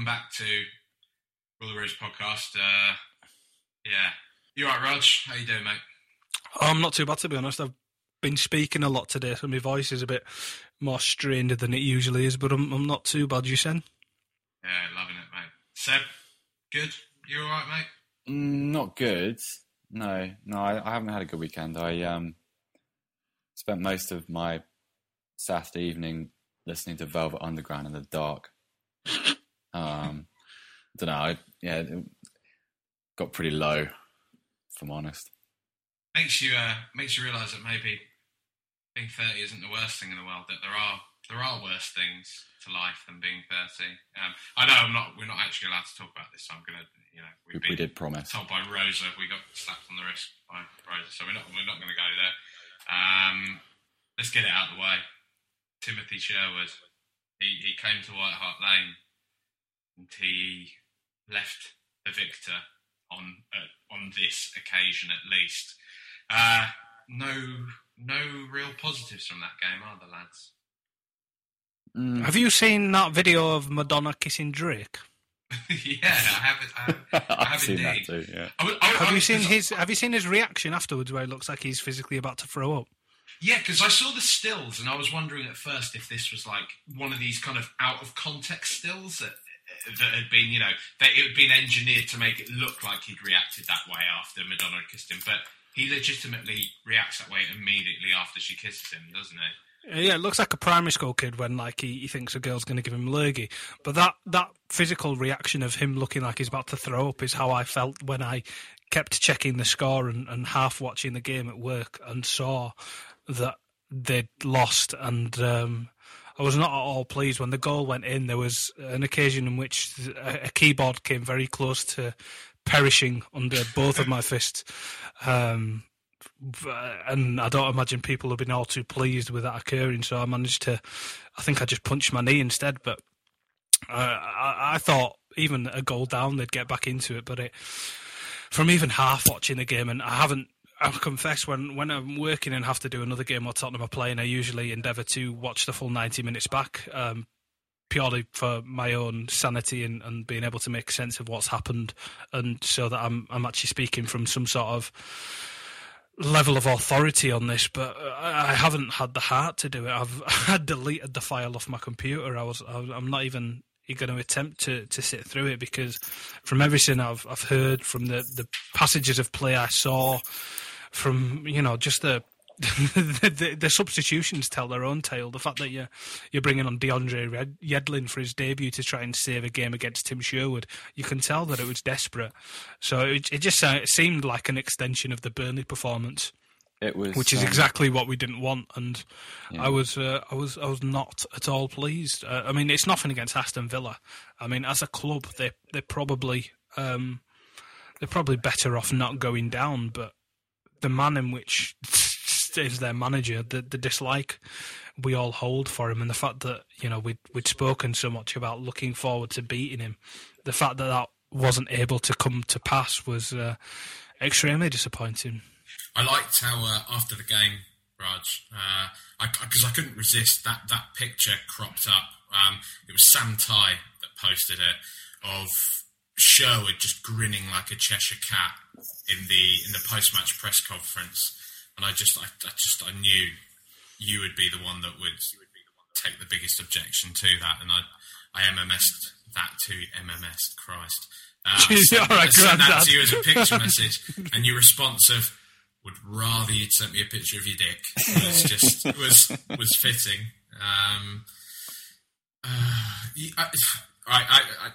welcome back to Rule the Rose podcast. Uh, yeah, you all right, Rog? How you doing, mate? I'm not too bad to be honest. I've been speaking a lot today, so my voice is a bit more strained than it usually is, but I'm I'm not too bad. You saying? Yeah, loving it, mate. Seb, good? You all right, mate? Mm, not good. No, no, I, I haven't had a good weekend. I um spent most of my Saturday evening listening to Velvet Underground in the dark. Um, don't know. I, yeah, it got pretty low, if I'm honest. Makes you uh, makes you realise that maybe being thirty isn't the worst thing in the world. That there are there are worse things to life than being thirty. Um, I know I'm not. We're not actually allowed to talk about this. So I'm gonna. You know, We, we did promise. told by Rosa we got slapped on the wrist by Rosa, so we're not we're not going to go there. Um, let's get it out of the way. Timothy Sherwood, he he came to White Hart Lane, he left the victor on uh, on this occasion at least. Uh, no no real positives from that game, are there, lads? Mm, Have you seen that video of Madonna kissing Drake? yeah, I have. I have, I I've seen indeed. that too. Yeah. I I- I Have you seen his Have you seen his reaction afterwards, where it looks like he's physically about to throw up? Yeah, because I saw the stills and I was wondering at first if this was like one of these kind of out of context stills that that had been, you know, that it had been engineered to make it look like he'd reacted that way after Madonna kissed him, but he legitimately reacts that way immediately after she kisses him, doesn't he? Yeah, it looks like a primary school kid when like he, he thinks a girl's going to give him lurgy. But that that physical reaction of him looking like he's about to throw up is how I felt when I kept checking the score and, and half watching the game at work and saw that they'd lost. And um, I was not at all pleased when the goal went in. There was an occasion in which a, keyboard came very close to perishing under both of my fists. Um, and I don't imagine people have been all too pleased with that occurring. So I managed to, I think I just punched my knee instead. But uh, I, I thought even a goal down they'd get back into it. But it, from even half watching the game, and I haven't. I confess when when I'm working and have to do another game or Tottenham are playing, I usually endeavour to watch the full 90 minutes back. Um, purely for my own sanity and, and being able to make sense of what's happened, and so that I'm I'm actually speaking from some sort of level of authority on this, but I I haven't had the heart to do it. I've I deleted the file off my computer. I was- I'm not even going to attempt to, to sit through it because from everything I've I've heard from the, the passages of play I saw from you know just the the, the, the substitutions tell their own tale. The fact that you're you're bringing on DeAndre Red- Yedlin for his debut to try and save a game against Tim Sherwood, you can tell that it was desperate. So it, it just uh, it seemed like an extension of the Burnley performance, It was, which is um, exactly what we didn't want. And Yeah. I was uh, I was I was not at all pleased. Uh, I mean, it's nothing against Aston Villa. I mean, as a club, they they probably um, they're probably better off not going down, but the man in which is their manager, the the dislike we all hold for him, and the fact that you know we'd we'd spoken so much about looking forward to beating him, the fact that that wasn't able to come to pass was uh, extremely disappointing. I liked how uh, after the game, Raj, because I, couldn't resist that that picture cropped up. Um, it was Sam Tai that posted it of Sherwood just grinning like a Cheshire cat in the in the post match press conference, and I just I, I just I knew you would be the one that would take the biggest objection to that, and I I MMS'd that to MMS Christ. Uh, I sent, I sent that to you as a picture message, and your response of would rather you'd sent me a picture of your dick was just was was fitting. Um, uh, I, I, I,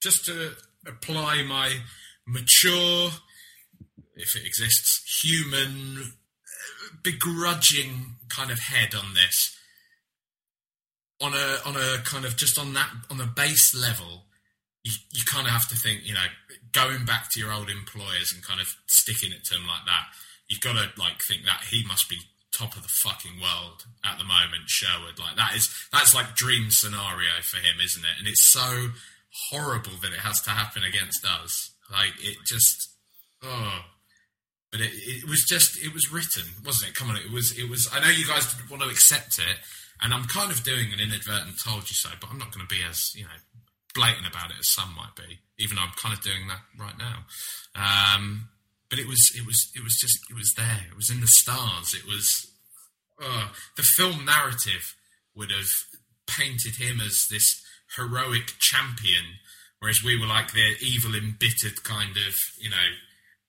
just to apply my mature, if it exists, human, begrudging kind of head on this. On a on a kind of just on that on a base level, you, you kind of have to think, you know, going back to your old employers and kind of sticking it to them like that. You've got to like think that he must be top of the fucking world at the moment, Sherwood. Like that is that's like dream scenario for him, isn't it? And it's so horrible that it has to happen against us. Like it just oh but it, it was just it was written, wasn't it? Come on, it was it was I know you guys didn't want to accept it, and I'm kind of doing an inadvertent told you so, but I'm not gonna be as, you know, blatant about it as some might be, even though I'm kind of doing that right now. Um, but it was it was it was just it was there. It was in the stars. It was uh, the film narrative would have painted him as this heroic champion, whereas we were like the evil, embittered kind of you know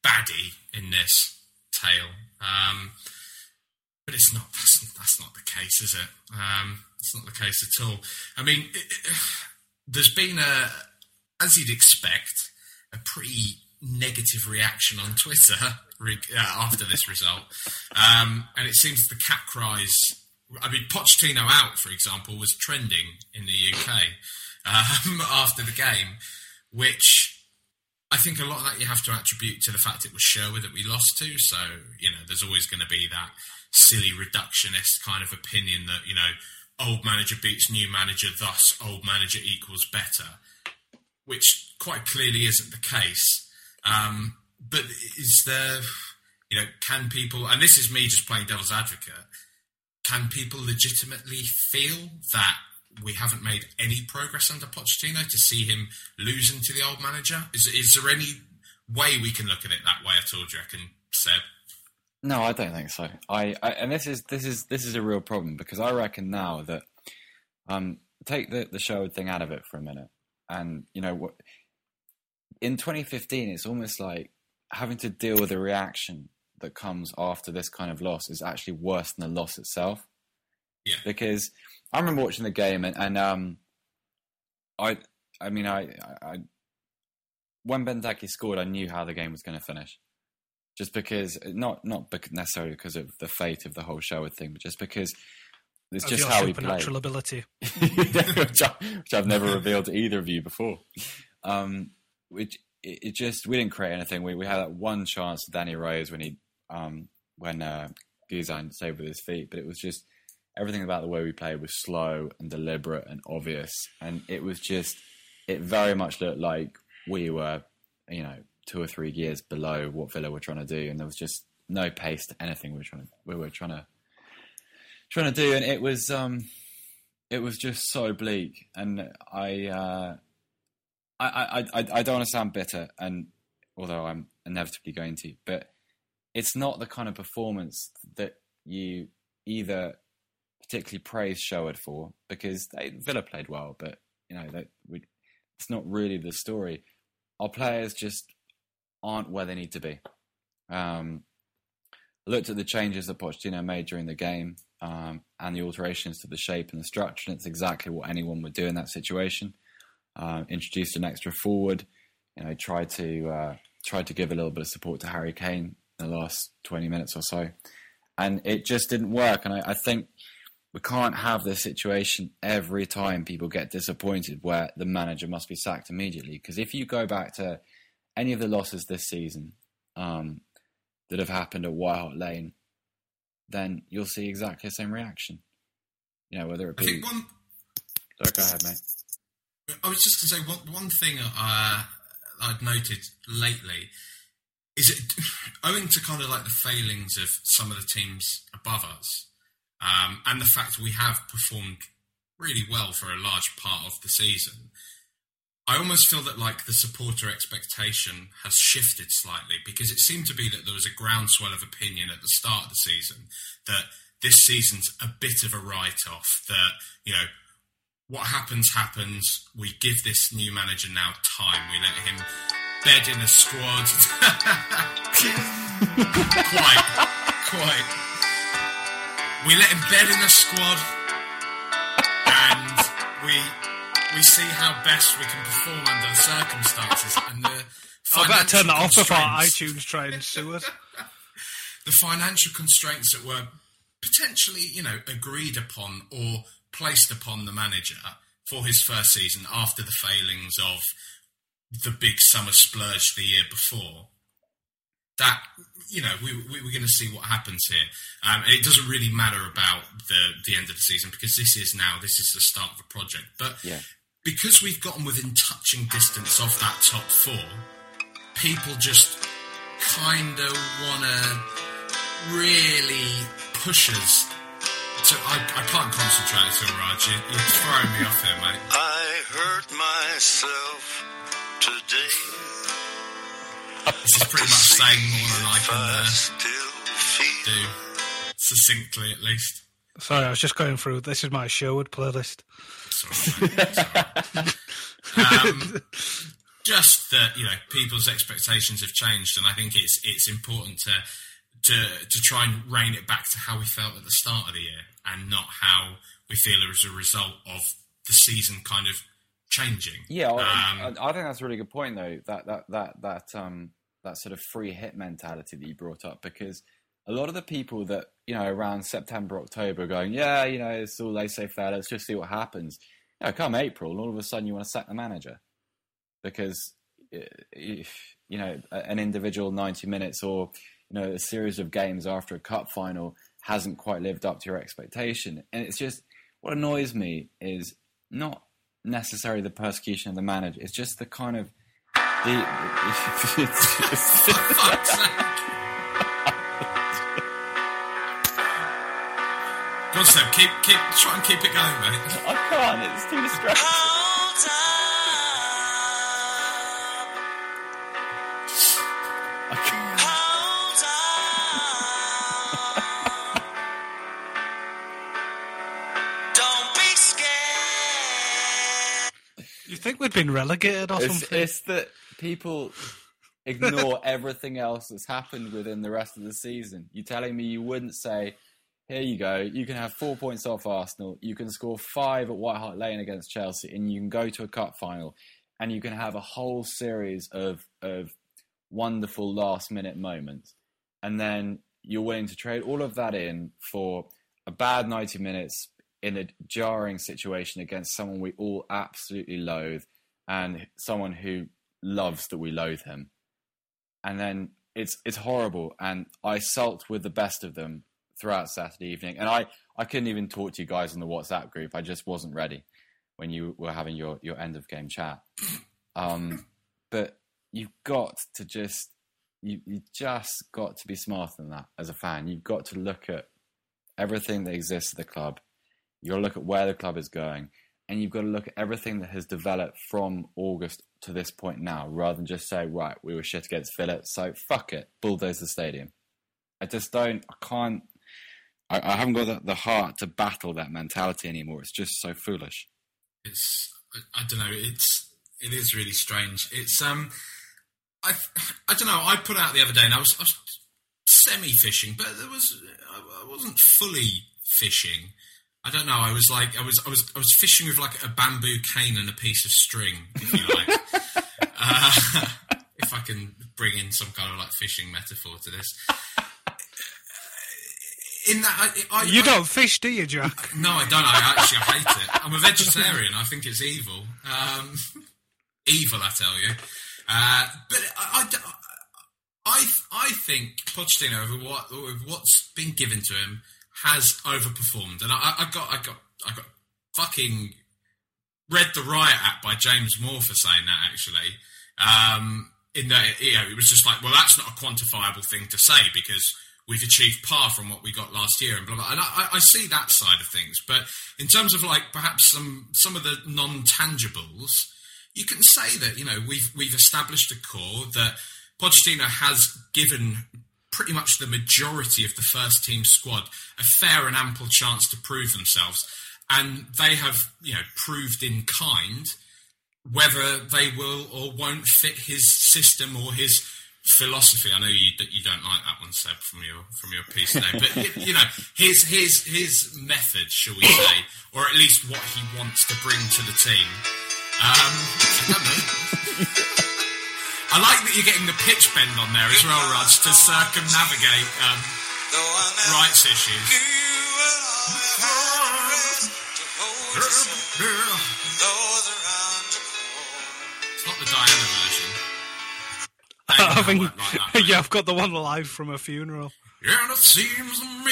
baddie in this tale. Um, but it's not. That's, that's, not the case, is it? Um, it's not the case at all. I mean, it, it, there's been a, as you'd expect, a pretty negative reaction on Twitter uh, after this result, um, and it seems the cat cries. I mean, Pochettino out, for example, was trending in the UK um, after the game, which I think a lot of that you have to attribute to the fact it was Sherwood that we lost to. So you know, there's always going to be that silly reductionist kind of opinion that you know, old manager beats new manager, thus old manager equals better, which quite clearly isn't the case. Um, but is there, you know, can people, and this is me just playing devil's advocate, can people legitimately feel that we haven't made any progress under Pochettino to see him losing to the old manager? Is, is there any way we can look at it that way at all, do you reckon, Seb? No, I don't think so. I, I, and this is this is this is a real problem because I reckon now that um take the the show thing out of it for a minute, and you know what in 2015, it's almost like having to deal with a reaction that comes after this kind of loss is actually worse than the loss itself. Yeah. Because I remember watching the game and, and um, I, I mean, I, I, when Benteke scored, I knew how the game was going to finish. Just because, not not necessarily because of the fate of the whole Sherwood thing, but just because it's of just how we play. Ability, which, I, which I've never revealed to either of you before. Um, which it, it, just we didn't create anything. We we had that one chance Danny Rose when he um when uh saved with his feet, but it was just everything about the way we played was slow and deliberate and obvious, and it was just it very much looked like we were you know two or three years below what Villa were trying to do, and there was just no pace to anything we were trying to we were trying to trying to do, and it was um it was just so bleak, and I. Uh, I, I, I don't want to sound bitter, and although I'm inevitably going to, but it's not the kind of performance that you either particularly praise Sherwood for because they, Villa played well, but you know that we, it's not really the story. Our players just aren't where they need to be. Um, looked at the changes that Pochettino made during the game um, and the alterations to the shape and the structure, and it's exactly what anyone would do in that situation uh, introduced an extra forward. You know, tried to uh, tried to give a little bit of support to Harry Kane the last twenty minutes or so, and it just didn't work. And I, I think we can't have this situation every time people get disappointed where the manager must be sacked immediately. Because if you go back to any of the losses this season um, that have happened at White Hart Lane, then you'll see exactly the same reaction. You know, whether it be. One... Sorry, go ahead, mate. I was just going to say one, one thing uh, I'd noted lately is it owing to kind of like the failings of some of the teams above us um, and the fact we have performed really well for a large part of the season. I almost feel that like the supporter expectation has shifted slightly because it seemed to be that there was a groundswell of opinion at the start of the season that this season's a bit of a write-off. That you know what happens happens. We give this new manager now time. We let him bed in a squad. quite, quite. We let him bed in a squad, and we we see how best we can perform under the circumstances. And the I better turn that off before iTunes try and sue us. the financial constraints that were potentially, you know, agreed upon or placed upon the manager for his first season after the failings of the big summer splurge the year before. That you know, we, we we're going to see what happens here, um, and it doesn't really matter about the the end of the season because this is now this is the start of a project. But Yeah. because we've gotten within touching distance of that top four, people just kind of want to really push us. So I, I can't concentrate at all, Raj. You, you're throwing me off here, mate. I hurt myself today. This is pretty much saying more than I If can uh, still feel do, succinctly at least. Sorry, I was just going through. This is my Sherwood playlist. Sorry, mate. um, just that you know people's expectations have changed, and I think it's it's important to to to try and rein it back to how we felt at the start of the year, and not how we feel as a result of the season kind of changing. Yeah, I, Um, I, I think that's a really good point, though. That that that that um that sort of free hit mentality that you brought up, because a lot of the people that you know around September, October, going, yeah, you know, it's all laissez-faire. Let's just see what happens. You know, come April, and all of a sudden you want to sack the manager because uh, if you know an individual ninety minutes or you know a series of games after a cup final hasn't quite lived up to your expectation, and it's just what annoys me is not necessarily the persecution of the manager. It's just the kind of the. it's just- Fuck's. Go on, Seb. Keep, keep, try and keep it going, mate. I can't. It's too distracting. Think been relegated or It's, something? it's that people ignore everything else that's happened within the rest of the season. You're telling me you wouldn't say, here you go, you can have four points off Arsenal, you can score five at White Hart Lane against Chelsea, and you can go to a cup final, and you can have a whole series of, of wonderful last minute moments. And then you're willing to trade all of that in for a bad 90 minutes in a jarring situation against someone we all absolutely loathe and someone who loves that we loathe him. And then it's it's horrible and I sulked with the best of them throughout Saturday evening. And I, I couldn't even talk to you guys in the WhatsApp group. I just wasn't ready when you were having your, your end of game chat. Um, but you've got to just you you just got to be smarter than that as a fan. You've got to look at everything that exists at the club. You've got to look at where the club is going, and you've got to look at everything that has developed from August to this point now, rather than just say, right, we were shit against Villa, so fuck it, bulldoze the stadium. I just don't, I can't, I, I haven't got the, the heart to battle that mentality anymore. It's just so foolish. it's I, I don't know it's it is really strange it's um I I don't know I put out the other day and I was, I was semi fishing but there was I I wasn't fully fishing I don't know I was like I was I was I was fishing with like a bamboo cane and a piece of string if you like uh, if I can bring in some kind of like fishing metaphor to this in that I, I, you I- don't fish, do you, Jack? no, I don't. I actually hate it. I'm a vegetarian. I think it's evil. Um, evil, I tell you. Uh, but I, I, I, I think Pochettino, with what with what's been given to him, has overperformed. And I, I got, I got, I got fucking read the riot act by James Moore for saying that. Actually, um, in that you know, it was just like, well, that's not a quantifiable thing to say because we've achieved par from what we got last year and blah blah. And I, I see that side of things, but in terms of like perhaps some some of the non tangibles, you can say that you know we've we've established a core that Pochettino has given pretty much the majority of the first team squad a fair and ample chance to prove themselves, and they have you know proved in kind whether they will or won't fit his system or his philosophy. I know you you don't like that one, Seb, from your from your piece today, but you, know his his his method, shall we say, or at least what he wants to bring to the team. Um, I don't know. I like that you're getting the pitch bend on there as well, Raj, to circumnavigate um, Though I never rights issues. I had to hold you so. Though the round the corner. It's not the Diana version. They I don't think, work like that, mate. yeah, I've got the one live from a funeral. Yeah, and it seems to me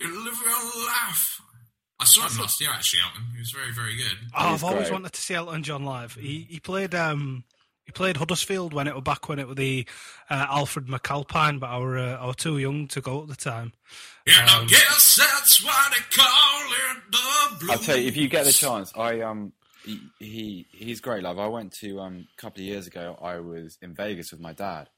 you live your life. I saw him last year, actually, Elton. He was very, very good. Oh, I've always wanted to see Elton John live. He he played um he played Huddersfield when it was back when it was the uh, Alfred McAlpine, but I were uh, I were too young to go at the time. Yeah, I guess that's why they call it the blues. I'll tell you, if you get the chance, I um, he, he he's great. Love. I went to um a couple of years ago. I was in Vegas with my dad,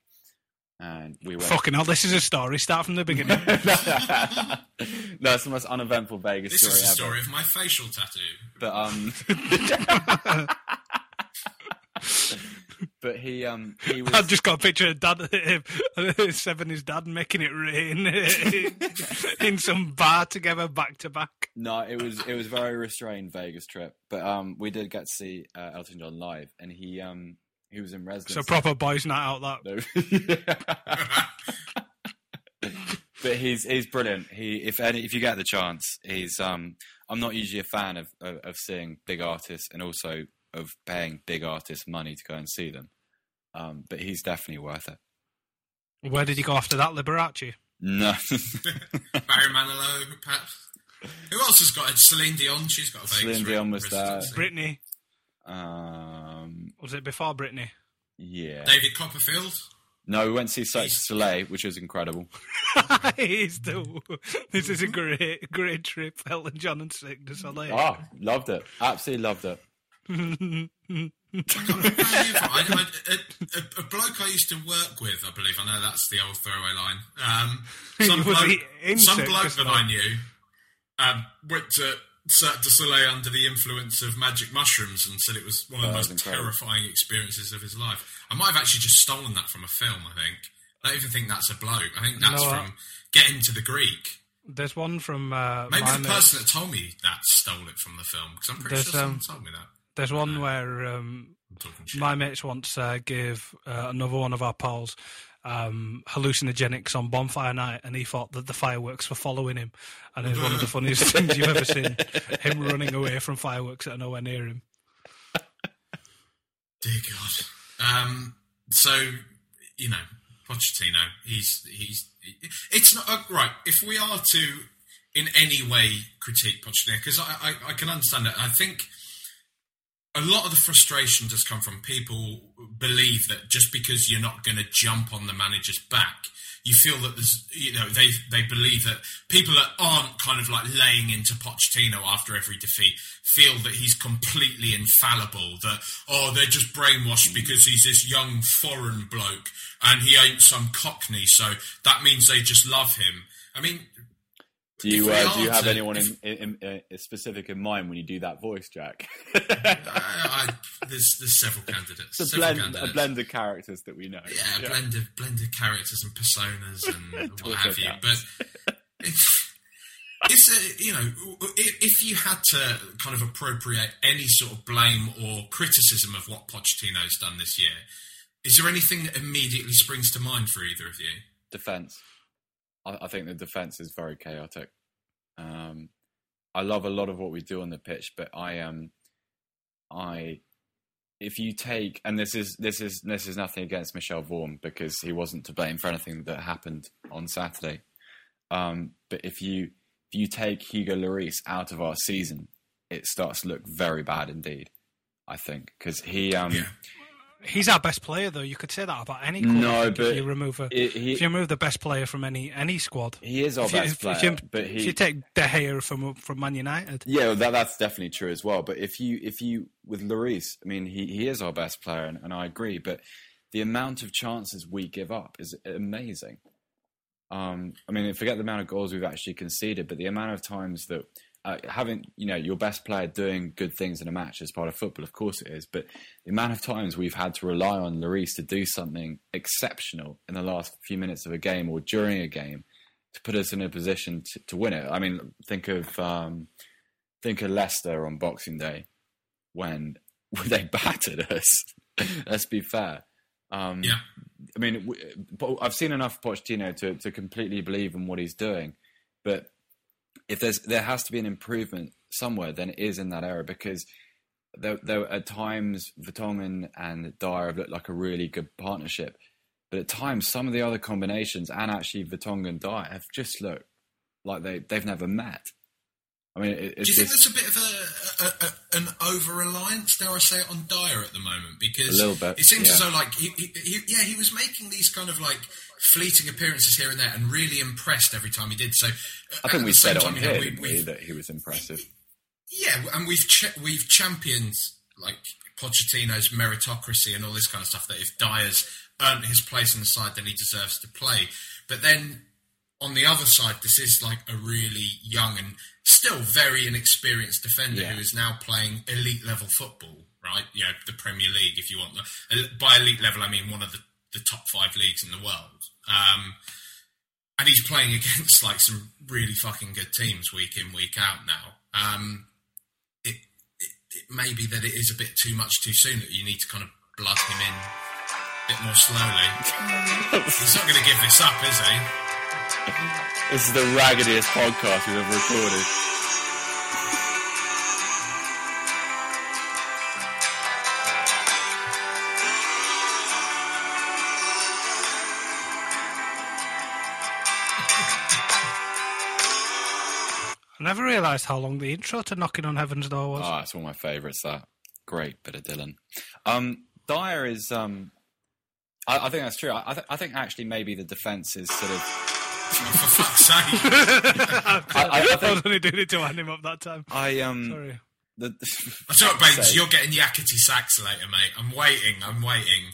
and we went. Fucking hell, this is a story. Start from the beginning. no, it's the most uneventful Vegas This story is the ever. story of my facial tattoo. But um, but he um he was I've just got a picture of dad, and his dad making it rain in some bar together, back to back. no, it was it was a very restrained Vegas trip. But um, we did get to see uh, Elton John live, and he um he was in residence. So proper boys' night out. That but he's he's brilliant. He if any if you get the chance, he's um I'm not usually a fan of, of of seeing big artists and also of paying big artists money to go and see them. Um, but he's definitely worth it. where did you go after that, Liberace? No, Barry Manilow, perhaps. Who else has got it? Celine Dion. She's got a Vegas Celine Dion was residency. Britney. um, Was it before Britney? yeah. David Copperfield. No, we went to see Cirque du Soleil, which was incredible. He's the, this is a great, great trip. Elton John and Cirque du Soleil. Ah, loved it. Absolutely loved it. I, I, a, a, a bloke I used to work with, I believe, I know that's the old throwaway line. Um, some Was bloke, some bloke that Soleil? I knew um, went to Cirque du Soleil under the influence of magic mushrooms and said it was one of the Oh, most incredible. terrifying experiences of his life. I might have actually just stolen that from a film, I think. I don't even think that's a bloke. I think that's No, I- from Get Him to the Greek. There's one from uh, Maybe the person that told me that stole it from the film because I'm pretty There's, sure someone um, told me that. There's one where um, I'm talking shit. my mates once uh, gave uh, another one of our pals um, hallucinogenics on bonfire night, and he thought that the fireworks were following him, and it was one of the funniest things you've ever seen. Him running away from fireworks that are nowhere near him. Dear God. Um, so you know, Pochettino. He's he's. It's not uh, right. If we are to, in any way, critique Pochettino, because I, I I can understand it. I think a lot of the frustration does come from people believe that just because you're not going to jump on the manager's back, you feel that there's, you know, they they believe that people that aren't kind of like laying into Pochettino after every defeat feel that he's completely infallible. That oh, they're just brainwashed because he's this young foreign bloke and he ain't some cockney, so that means they just love him. I mean, Do you uh, do you have to- anyone in, if- in, in, uh, specific in mind when you do that voice, Jack? I, I, there's there's several candidates. a several blend, a blend of characters that we know. yeah, a blend of blend of characters and personas and what have you. But it's, it's a, you know, if, if you had to kind of appropriate any sort of blame or criticism of what Pochettino's done this year, is there anything that immediately springs to mind for either of you? defense. I, I think the defense is very chaotic. Um, I love a lot of what we do on the pitch, but I am, I, if you take, and this is this is this is nothing against Michel Vorm because he wasn't to blame for anything that happened on Saturday. Um, but if you if you take Hugo Lloris out of our season, it starts to look very bad indeed. I think because he um, Yeah. He's our best player, though. You could say that about any. No, but if you remove a, it- he- if you remove the best player from any any squad, He is our if you, best if, player, if you, but if you take De Gea from from Man United, Yeah, well, that that's definitely true as well. But if you if you with Lloris, I mean, he, he is our best player, and, and I agree. But the amount of chances we give up is amazing. Um, I mean, forget the amount of goals we've actually conceded, but the amount of times that uh, having you know your best player doing good things in a match is part of football, of course it is. But the amount of times we've had to rely on Lloris to do something exceptional in the last few minutes of a game or during a game to put us in a position to, to win it. I mean, think of um, think of Leicester on Boxing Day when they battered us. Let's be fair. Um, Yeah. I mean, I've seen enough Pochettino to, to completely believe in what he's doing, but if there's there has to be an improvement somewhere, then it is in that area because there, there at times Vertonghen and Dier have looked like a really good partnership, but at times some of the other combinations and actually Vertonghen and Dier have just looked like they they've never met. I mean, it, Do you think just there's a bit of a, a, a an over reliance, dare I say it, on Dier at the moment? Because A little bit, it seems as though like he, he, he, yeah, he was making these kind of like fleeting appearances here and there, and really impressed every time he did. So I think we said it on you know, here we- we, that he was impressive. yeah, and we've ch- we've championed like Pochettino's meritocracy and all this kind of stuff. That if Dier's earned his place in the side, then he deserves to play. But then on the other side, this is like a really young and still very inexperienced defender Yeah. who is now playing elite level football. Right? Yeah, the Premier League, if you want. The, by elite level, I mean one of the, the top five leagues in the world. Um, and he's playing against like some really fucking good teams week in week out now. Um, it, it, it may be that it is a bit too much too soon that you need to kind of blood him in a bit more slowly. he's not going to give this up, is he? This is the raggediest podcast we've ever recorded. I never realised how long the intro to Knocking on Heaven's Door was. Oh, it's one of my favourites. That great bit of Dylan. Um, Dier is. Um, I, I think that's true. I, I, th- I think actually maybe the defence is sort of. For fuck's sake. I, I, I I was only doing it to wind him up that time. I um. Sorry. The, I tell you what, you're getting Yakety Sax later, mate. I'm waiting. I'm waiting.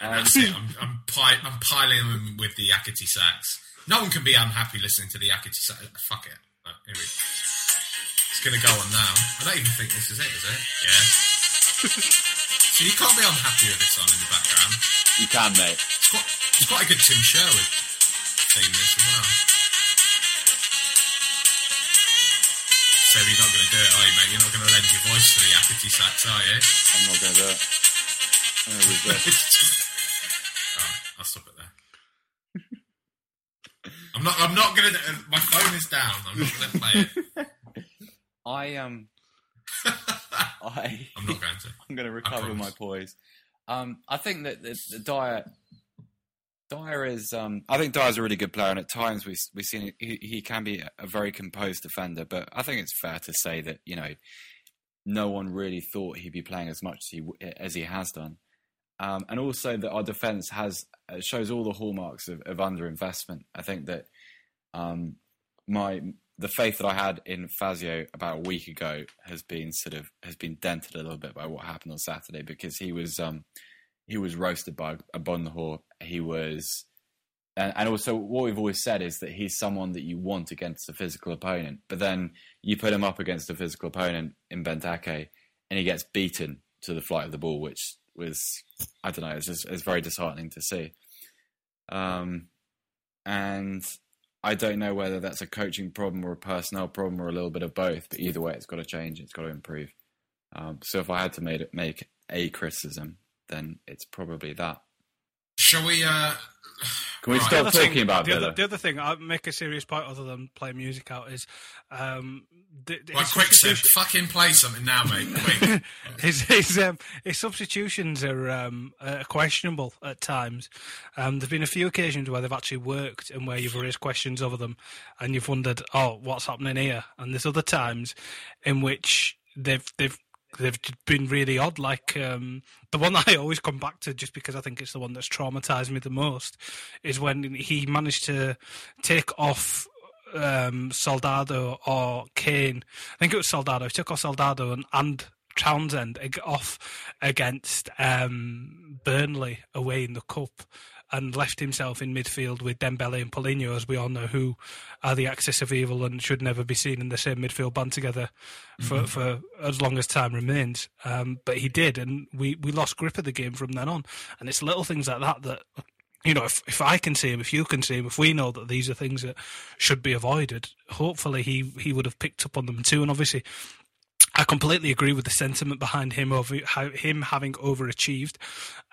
And that's it. I'm, I'm, pi- I'm piling them with the Yakety Sax. No one can be unhappy listening to the Yakety sax. Fuck it. Right, here we It's going to go on now. I don't even think this is it, is it? Yeah. so you can't be unhappy with this on in the background. you can, mate. It's quite, it's quite a good Tim Sherwood theme, this as well. So you're not going to do it, are you, mate? You're not going to lend your voice to the Yakety Sax, are you? I'm not going to do it. I'm gonna resist. I'm not. I'm not gonna. Uh, my phone is down. I'm not gonna play it. I um. I. I'm not going to. I'm going to recover my poise. Um, I think that the, the Dier, Dier is. Um, I think Dier's a really good player, and at times we we've seen he, he can be a very composed defender. But I think it's fair to say that you know, no one really thought he'd be playing as much as he as he has done, um, and also that our defence has uh, shows all the hallmarks of, of underinvestment. I think that um, my the faith that I had in Fazio about a week ago has been sort of has been dented a little bit by what happened on Saturday because he was um, he was roasted by Agbonlahor. He was, and, and also what we've always said is that he's someone that you want against a physical opponent, but then you put him up against a physical opponent in Benteke, and he gets beaten to the flight of the ball, which was I don't know, it's just it's very disheartening to see. Um, and I don't know whether that's a coaching problem or a personnel problem or a little bit of both. But either way, it's got to change. It's got to improve. Um, so if I had to make it, make a criticism, then it's probably that. Shall we? Uh, Can we Right. stop talking thing- about the other, the other thing, I make a serious point other than play music out is, um, the, the- right, quick, Seb. Fucking play something now, mate. Quick. his his, um, his substitutions are um, uh, questionable at times. Um, there's been a few occasions where they've actually worked and where you've raised questions over them, and you've wondered, oh, what's happening here? And there's other times in which they've they've they've been really odd. Like um, the one that I always come back to, just because I think it's the one that's traumatized me the most, is when he managed to take off um, Soldado or Kane. I think it was Soldado. He took off Soldado and, and Townsend off against um, Burnley away in the cup. And left himself in midfield with Dembele and Paulinho, as we all know, who are the axis of evil and should never be seen in the same midfield band together for, for as long as time remains. Um, but he did, and we, we lost grip of the game from then on. And it's little things like that that you know, if, if I can see him, if you can see him, if we know that these are things that should be avoided, hopefully he, he would have picked up on them too. And obviously, I completely agree with the sentiment behind him over how, him having overachieved.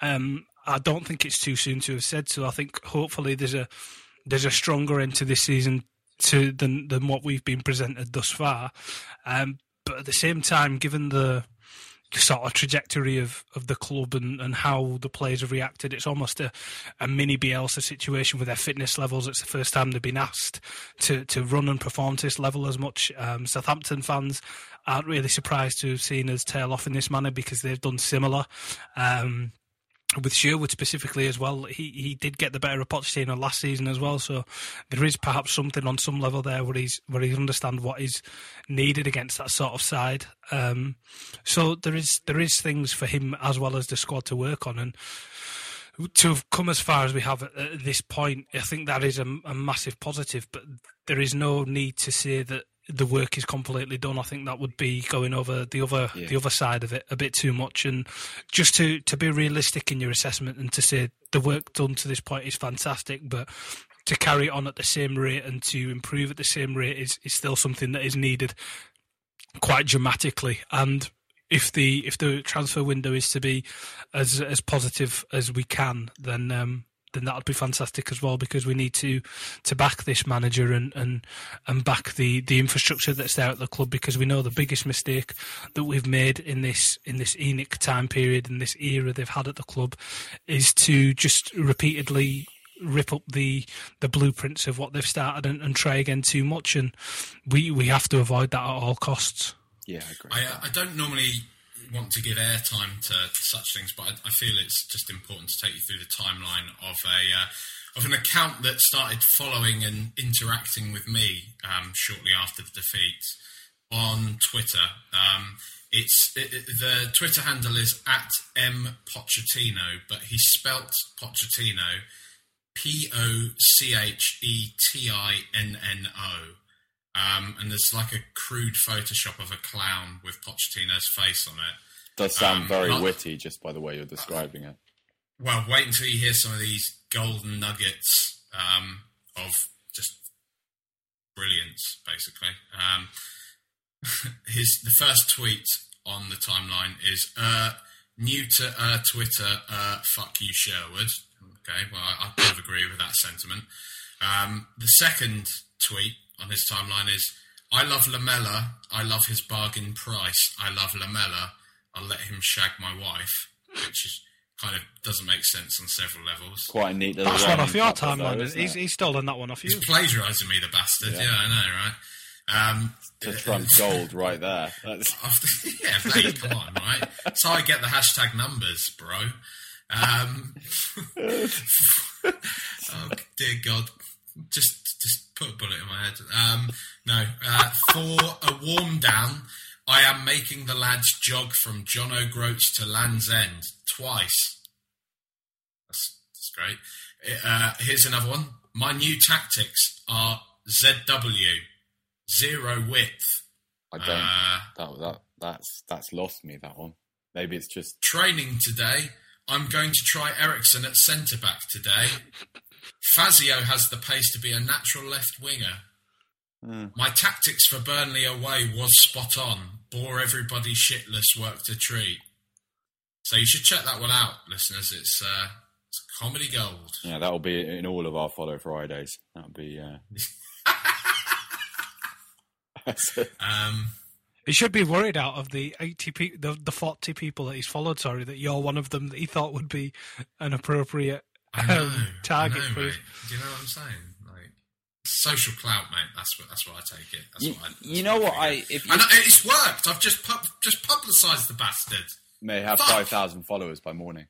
Um, I don't think it's too soon to have said so. I think hopefully there's a there's a stronger end to this season to than than what we've been presented thus far. Um, but at the same time, given the sort of trajectory of, of the club and, and how the players have reacted. It's almost a, a mini Bielsa situation with their fitness levels. It's the first time they've been asked to, to run and perform to this level as much. Um, Southampton fans aren't really surprised to have seen us tail off in this manner because they've done similar. Um, with Sherwood specifically as well, he, he did get the better of Pochettino last season as well. So there is perhaps something on some level there where he's where he understands what is needed against that sort of side. Um, so there is there is things for him as well as the squad to work on, and to have come as far as we have at, this point, I think that is a, a massive positive. But there is no need to say that the work is completely done. I think that would be going over the other Yeah. the other side of it a bit too much. And just to to be realistic in your assessment and to say the work done to this point is fantastic, but to carry on at the same rate and to improve at the same rate is, is still something that is needed quite dramatically. And if the if the transfer window is to be as as positive as we can, then um, then that would be fantastic as well because we need to to back this manager and and and back the the infrastructure that's there at the club because we know the biggest mistake that we've made in this in this ENIC time period in this era they've had at the club is to just repeatedly rip up the the blueprints of what they've started and, and try again too much and we we have to avoid that at all costs Yeah, I agree. I, uh, I don't normally want to give airtime to such things, but I, I feel it's just important to take you through the timeline of a uh, of an account that started following and interacting with me um, shortly after the defeat on Twitter. Um, it's it, it- the Twitter handle is at m Pochettino, but he spelt Pochettino P O C H E T I N N O. Um, and there's like a crude Photoshop of a clown with Pochettino's face on it. Does sound um, very not- witty just by the way you're describing it. Well, wait until you hear some of these golden nuggets um, of just brilliance, basically. Um, his the first tweet on the timeline is uh, new to uh, Twitter. Uh, fuck you, Sherwood. Okay, well, I, I kind of agree with that sentiment. Um, the second tweet on his timeline is I love Lamela. I love his bargain price. I love Lamela. I'll let him shag my wife, which is kind of doesn't make sense on several levels. Quite a neat little that's one rhyming off your couple though, timeline isn't he's, he's stolen that one off you He's plagiarising me, the bastard. Yeah. Yeah, I know, right? Um, to Trump gold right there. That's, After, yeah, mate, come on, right? That's how I get the hashtag numbers, bro. Um, oh dear God, just just put a bullet in my head. Um, no, uh, for a warm down, I am making the lads jog from John O'Groats to Land's End twice. That's, that's great. Uh, here's another one. My new tactics are ZW, zero width. I don't. Uh, that, that that's that's lost me. That one. Maybe it's just training today. I'm going to try Eriksen at centre back today. Fazio has the pace to be a natural left winger. My tactics for Burnley away was spot on. Bore everybody shitless, worked a treat. So you should check that one out, listeners. It's uh, it's comedy gold. yeah. That'll be in all of our follow Fridays. That'll be. Uh... Um, He should be worried out of the eighty pe- the the forty people that he's followed. Sorry, that you're one of them that he thought would be an appropriate I know, um, target I know, for. mate. Do you know what I'm saying? Like social clout, mate. That's what that's what I take it. That's You, what I, that's you know what? I, I if you and it's worked. I've just pub, just publicised the bastard. may have Fuck. five thousand followers by morning.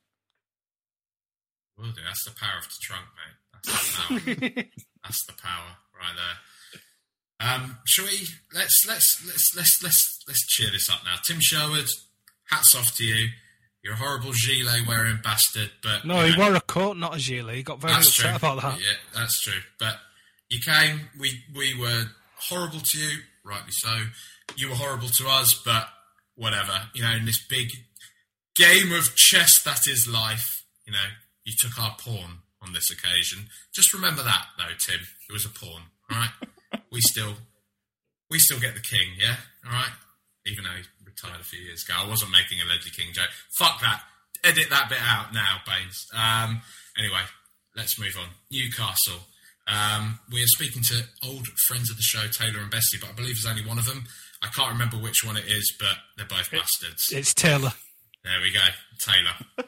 Will do. That's the power of the trunk, mate. That's the power. That's the power right there. Um, shall we? Let's let's let's let's let's let's cheer this up now. Tim Sherwood, hats off to you. You're a horrible gilet wearing bastard, but No, you he know, wore a coat, not a gilet. He got very that's upset true. about that. Yeah, that's true. But you came. We we were horrible to you, rightly so. You were horrible to us, but whatever. You know, in this big game of chess that is life, you know, you took our pawn on this occasion. Just remember that, though, Tim. It was a pawn. All right. we still we still get the king. Yeah. All right. Even though he retired a few years ago, I wasn't making a Ledley King joke. Fuck that. Edit that bit out now, Baines. Um, anyway, let's move on. Newcastle. Um, we are speaking to old friends of the show, Taylor and Bestie, but I believe there's only one of them. I can't remember which one it is, but they're both bastards. It's Taylor. There we go, Taylor.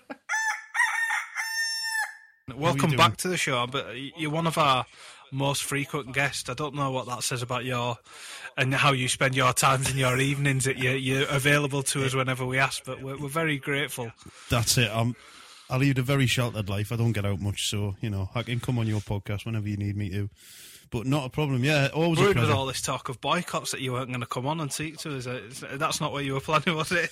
Welcome back to the show. But you're one of our most frequent guest. I don't know what that says about your and how you spend your times and your evenings. That you're, you're available to us whenever we ask. But we're, we're very grateful. That's it. I'm, I lead a very sheltered life. I don't get out much, so you know I can come on your podcast whenever you need me to. But not a problem. Yeah, always a Worried with all this talk of boycotts that you weren't going to come on and speak to us. Uh, That's not what you were planning, was it?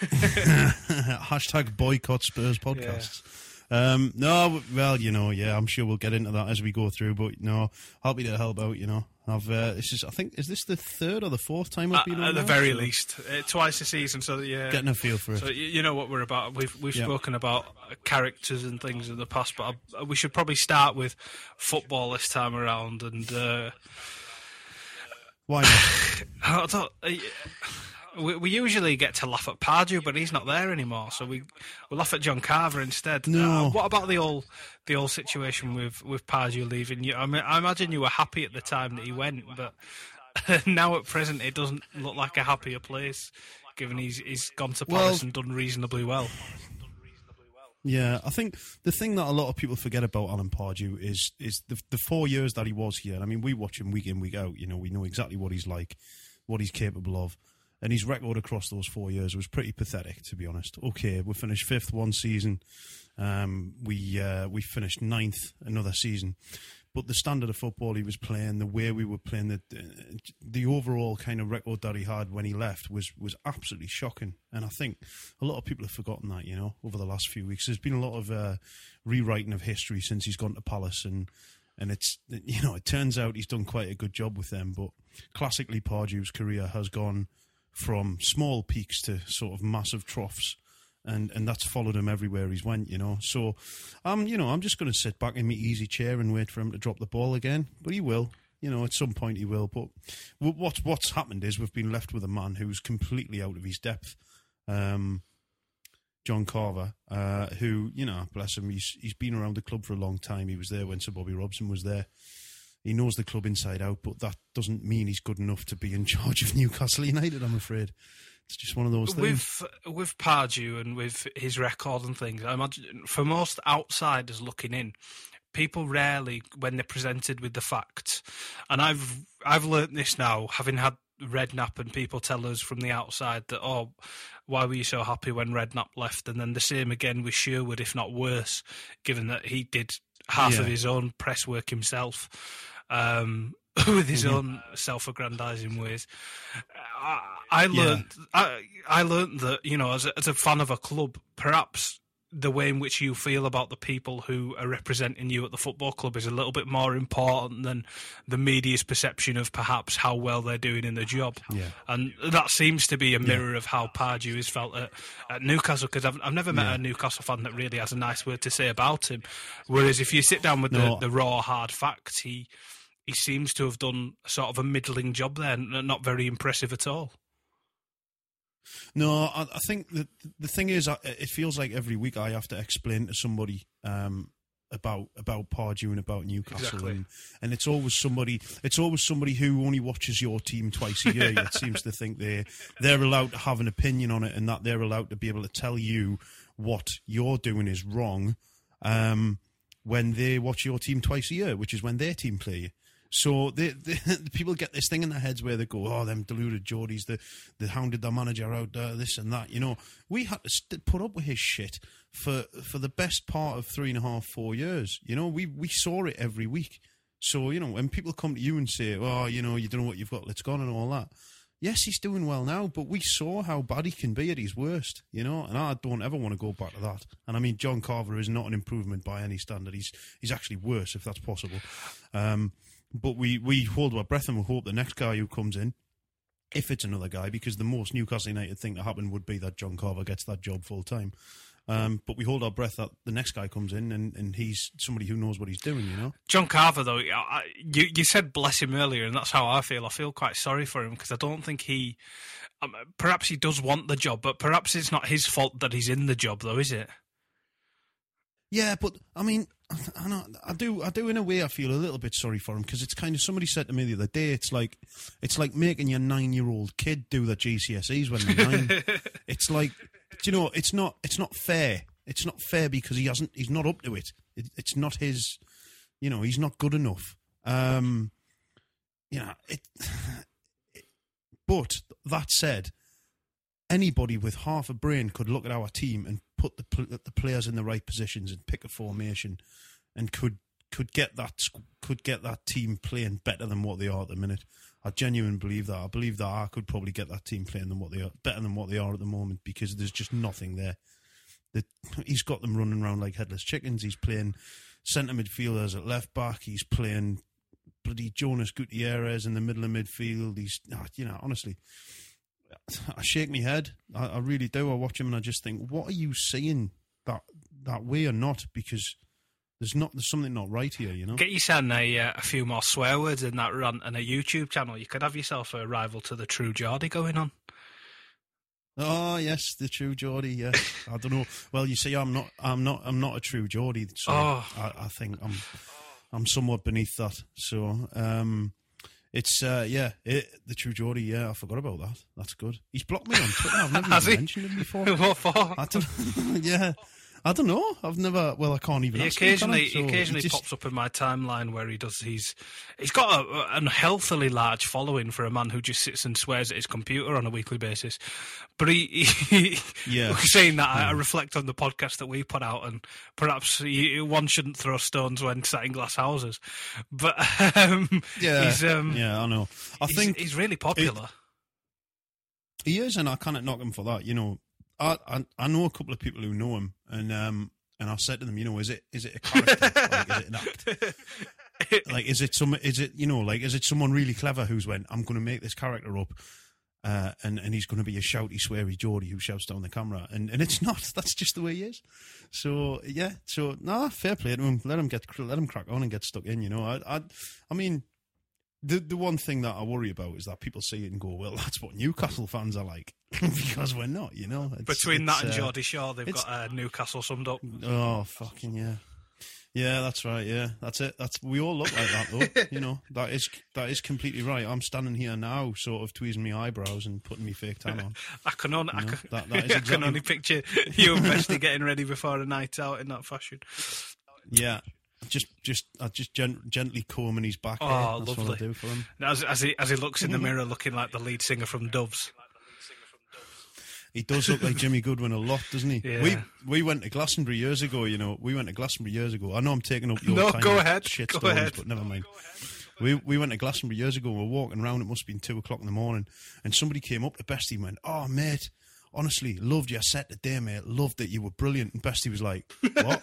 Hashtag boycott Spurs podcasts. Um, no, well, you know, yeah, I'm sure we'll get into that as we go through. But no, happy to help out. You know, I've uh, this is I think is this the third or the fourth time I've At, been on at the now? very least, uh, twice a season. So yeah, Getting a feel for it. So you know what we're about. We've we've Yeah. spoken about uh, characters and things in the past, but I, we should probably start with football this time around. And uh, Why not? I don't, uh, we, we usually get to laugh at Pardew, but he's not there anymore. So we we laugh at John Carver instead. No. Uh, what about the old the whole situation with with Pardew leaving? You, I mean, I imagine you were happy at the time that he went, but now at present it doesn't look like a happier place. Given he's he's gone to Well- Paris and done reasonably well. Yeah, I think the thing that a lot of people forget about Alan Pardew is is the the four years that he was here. I mean, we watch him week in week out. You know, we know exactly what he's like, what he's capable of, and his record across those four years was pretty pathetic, to be honest. Okay, we finished fifth one season, um, we uh, we finished ninth another season, but the standard of football he was playing, the way we were playing, the the overall kind of record that he had when he left was was absolutely shocking. And I think a lot of people have forgotten that. You know, over the last few weeks, there's been a lot of uh, rewriting of history since he's gone to Palace, and and it's you know it turns out he's done quite a good job with them. But classically, Pardew's career has gone from small peaks to sort of massive troughs and and that's followed him everywhere he's went, you know. So, um, you know, I'm just going to sit back in my easy chair and wait for him to drop the ball again. But he will, you know, at some point he will. But what's what's happened is we've been left with a man who's completely out of his depth. Um, John Carver, uh, who you know, bless him, he's he's been around the club for a long time. He was there when Sir Bobby Robson was there. He knows the club inside out, but that doesn't mean he's good enough to be in charge of Newcastle United. I'm afraid it's just one of those things. With with Pardew and with his record and things, I imagine for most outsiders looking in, people rarely, when they're presented with the facts, and I've I've learnt this now, having had Redknapp and people tell us from the outside that oh, why were you so happy when Redknapp left? And then the same again with Sherwood, if not worse, given that he did half Yeah. of his own press work himself. Um, with his own self-aggrandizing ways, I, I Yeah. learned. I, I learned that you know, as a, as a fan of a club, perhaps the way in which you feel about the people who are representing you at the football club is a little bit more important than the media's perception of perhaps how well they're doing in their job. Yeah. And that seems to be a mirror of how Pardew has felt at, at Newcastle because I've, I've never met Yeah. a Newcastle fan that really has a nice word to say about him. Whereas if you sit down with No. the, the raw, hard facts, he he seems to have done sort of a middling job there, not very impressive at all. No, I, I think the the thing is, it feels like every week I have to explain to somebody um, about about Pardew and about Newcastle, Exactly. and, and it's always somebody. It's always somebody who only watches your team twice a year. it seems to think they they're allowed to have an opinion on it, and that they're allowed to be able to tell you what you're doing is wrong. Um, when they watch your team twice a year, which is when their team play. So they, they, the people get this thing in their heads where they go, "Oh, them deluded Geordies, the they hounded their manager out, uh, this and that." You know, we had to st- put up with his shit for for the best part of three and a half, four years. You know, we we saw it every week. So you know, when people come to you and say, "Oh, you know, you don't know what you've got, let's go on," and all that. Yes, he's doing well now, but we saw how bad he can be at his worst, you know, and I don't ever want to go back to that. And I mean, John Carver is not an improvement by any standard. He's he's actually worse, if that's possible. Um, but we, we hold our breath and we hope the next guy who comes in, if it's another guy, because the most Newcastle United thing that happened would be that John Carver gets that job full time. Um, but we hold our breath that the next guy comes in and, and he's somebody who knows what he's doing, you know? John Carver, though, I, you you said bless him earlier, and that's how I feel. I feel quite sorry for him because I don't think he. Um, perhaps he does want the job, but perhaps it's not his fault that he's in the job, though, is it? Yeah, but I mean, I, know, I do, I do in a way. I feel a little bit sorry for him because it's kind of somebody said to me the other day. It's like, it's like making your nine-year-old kid do the GCSEs when they're nine. it's like, do you know, it's not, it's not fair. It's not fair because he hasn't, he's not up to it. it it's not his, you know, he's not good enough. Um, you know, it, but that said, anybody with half a brain could look at our team and put the the players in the right positions and pick a formation, and could could get that could get that team playing better than what they are at the minute. I genuinely believe that. I believe that I could probably get that team playing than what they are better than what they are at the moment because there's just nothing there. That he's got them running around like headless chickens. He's playing centre midfielders at left back. He's playing bloody Jonas Gutierrez in the middle of midfield. He's ah, you know honestly. I shake my head. I, I really do. I watch him and I just think, what are you seeing that that way or not? Because there's not there's something not right here, you know. Get yourself a, uh, a few more swear words in that run and a YouTube channel. You could have yourself a rival to the True Geordie going on. Oh yes, the true Geordie. Yeah, I don't know. Well, you see, I'm not. I'm not. I'm not a true Geordie. So Oh. I, I think I'm. I'm somewhat beneath that. So um, it's uh, yeah, it, the true Geordie. Yeah, I forgot about that. That's good. He's blocked me on Twitter. I've never Has even he? mentioned him before. what for? Yeah, I don't know. I've never. Well, I can't even. He ask him, occasionally, So he occasionally it just- pops up in my timeline where he does. He's he's got a, an unhealthily large following for a man who just sits and swears at his computer on a weekly basis. But he, he Yeah. saying that, I, I reflect on the podcast that we put out, and perhaps he, one shouldn't throw stones when sat in glass houses. But um, Yeah, he's um, yeah, I know. I he's, think he's really popular. He is, and I cannot knock him for that. You know, I, I I know a couple of people who know him, and um and I said to them, you know, is it is it a character? like, is it an act? like, is it some? Is it you know, like, is it someone really clever who's went? I'm going to make this character up. Uh, and and he's going to be a shouty, sweary Geordie who shouts down the camera, and and it's not. That's just the way he is. So yeah, so nah, fair play to him. Let him get let him crack on and get stuck in. You know, I I, I mean, the the one thing that I worry about is that people see it and go, "Well, that's what Newcastle fans are like," because we're not. You know, It's- Between that and uh, Geordie Shore, they've got uh, Newcastle summed up. Oh fucking yeah, yeah. That's right. Yeah, that's it. That's we all look like that though. you know, that is that is completely right. I'm standing here now, sort of tweezing my eyebrows and putting my fake tan on. I can only, I know, can, that- that is I can only picture you and Bestie getting ready before a night out in that fashion. Yeah, just just I just gent- gently combing his back. Oh, hair. That's what lovely. I do for him. As, as he as he looks in the mm. mirror, looking like the lead singer from Doves. He does look like Jimi Goodwin a lot, doesn't he? Yeah. We we went to Glastonbury years ago. You know, we went to Glastonbury years ago. I know I'm taking up your No, go ahead, shit go stories, ahead. but never mind. We we went to Glastonbury years ago. and we are walking around. It must have been two o'clock in the morning, and somebody came up to Bestie and went, "Oh, mate." Honestly, loved your set today, mate. Loved that you were brilliant. And Bestie was like, "What?"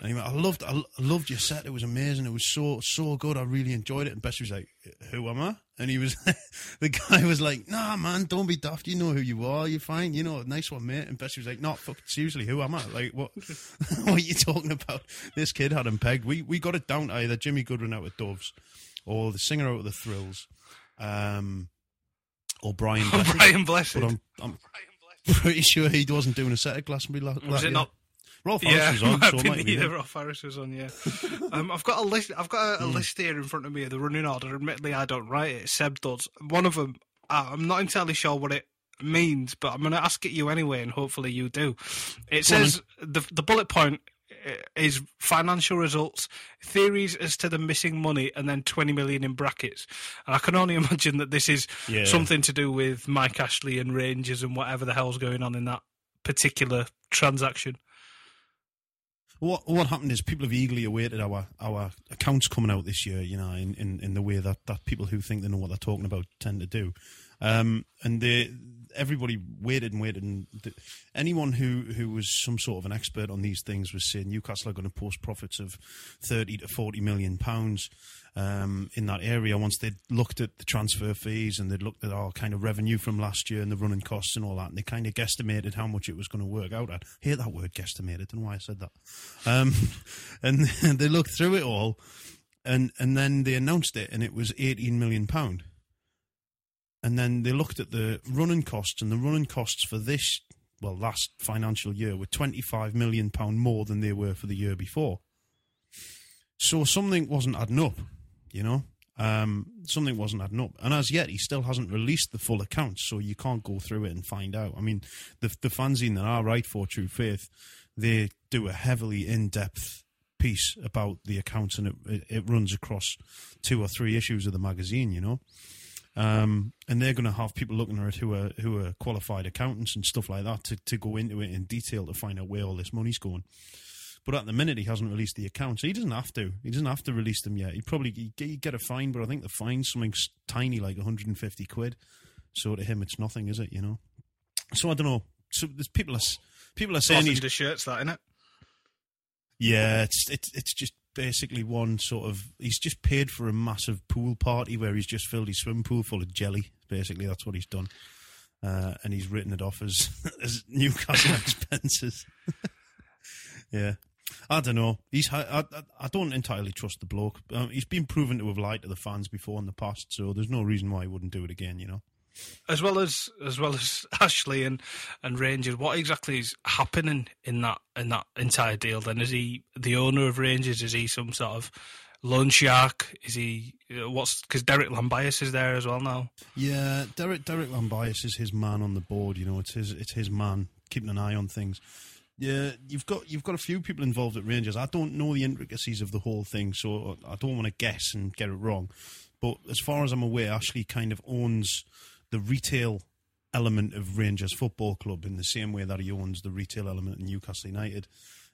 and he went, "I loved, I loved your set. It was amazing. It was so, so good. I really enjoyed it." And Bestie was like, "Who am I?" And he was, the guy was like, "Nah, man, don't be daft. You know who you are. You're fine. You know, nice one, mate." And Bestie was like, "No, fuck, seriously, who am I? Like, what? what are you talking about? This kid had him pegged. We we got it down to either Jimi Goodwin out of Doves, or the singer out of the Thrills, um, or Brian. Blessed. Brian Blessed. But I'm, I'm pretty sure he wasn't doing a set at Glastonbury. La- Was it yeah. not? Rolf Harris Yeah, was on, might so might be him. Rolf Harris was on. Yeah, um, I've got a list. I've got a, a Hmm. list here in front of me of the running order. Admittedly, I don't write it. Seb does. One of them, uh, I'm not entirely sure what it means, but I'm going to ask it you anyway, and hopefully you do. It Go on says the the bullet point Uh, is financial results, theories as to the missing money, and then 20 million in brackets. And I can only imagine that this is Yeah. something to do with Mike Ashley and Rangers and whatever the hell's going on in that particular transaction. What what happened is people have eagerly awaited our, our accounts coming out this year, you know, in, in, in the way that, that people who think they know what they're talking about tend to do. Um, and they everybody waited and waited, and th- anyone who, who was some sort of an expert on these things was saying Newcastle are going to post profits of thirty to forty million pounds um, in that area once they'd looked at the transfer fees and they'd looked at our kind of revenue from last year and the running costs and all that, and they kind of guesstimated how much it was going to work out at. Hate that word guesstimated. Don't know why I said that. Um, and they looked through it all, and and then they announced it, and it was eighteen million pound. And then they looked at the running costs, and the running costs for this, well, last financial year were twenty five million pound more than they were for the year before. So something wasn't adding up, you know. Um, something wasn't adding up, and as yet he still hasn't released the full accounts, so you can't go through it and find out. I mean, the the fanzine that I write for True Faith, they do a heavily in depth piece about the accounts, and it, it it runs across two or three issues of the magazine, you know. Um, and they're going to have people looking at it who are who are qualified accountants and stuff like that to, to go into it in detail to find out where all this money's going. But at the minute, he hasn't released the accounts. So he doesn't have to. He doesn't have to release them yet. He probably he'd get, a fine, but I think the fine's something tiny, like 150 quid. So to him, it's nothing, is it? You know. So I don't know. So there's people are people are saying he's the shirts, that innit? yeah, it's it's it's just basically one sort of. He's just paid for a massive pool party where he's just filled his swimming pool full of jelly. Basically, that's what he's done, uh, and he's written it off as as Newcastle expenses. yeah, I don't know. He's I, I, I don't entirely trust the bloke. Um, he's been proven to have lied to the fans before in the past, so there's no reason why he wouldn't do it again. You know. As well as as well as Ashley and and Rangers. What exactly is happening in that in that entire deal? Then is he the owner of Rangers? Is he some sort of loan shark? Is he uh, what's because Derek Llambias is there as well now? Yeah, Derek Derek Llambias is his man on the board. You know, it's his it's his man keeping an eye on things. Yeah, you've got you've got a few people involved at Rangers. I don't know the intricacies of the whole thing, so I don't want to guess and get it wrong. But as far as I'm aware, Ashley kind of owns the retail element of Rangers Football Club in the same way that he owns the retail element in Newcastle United.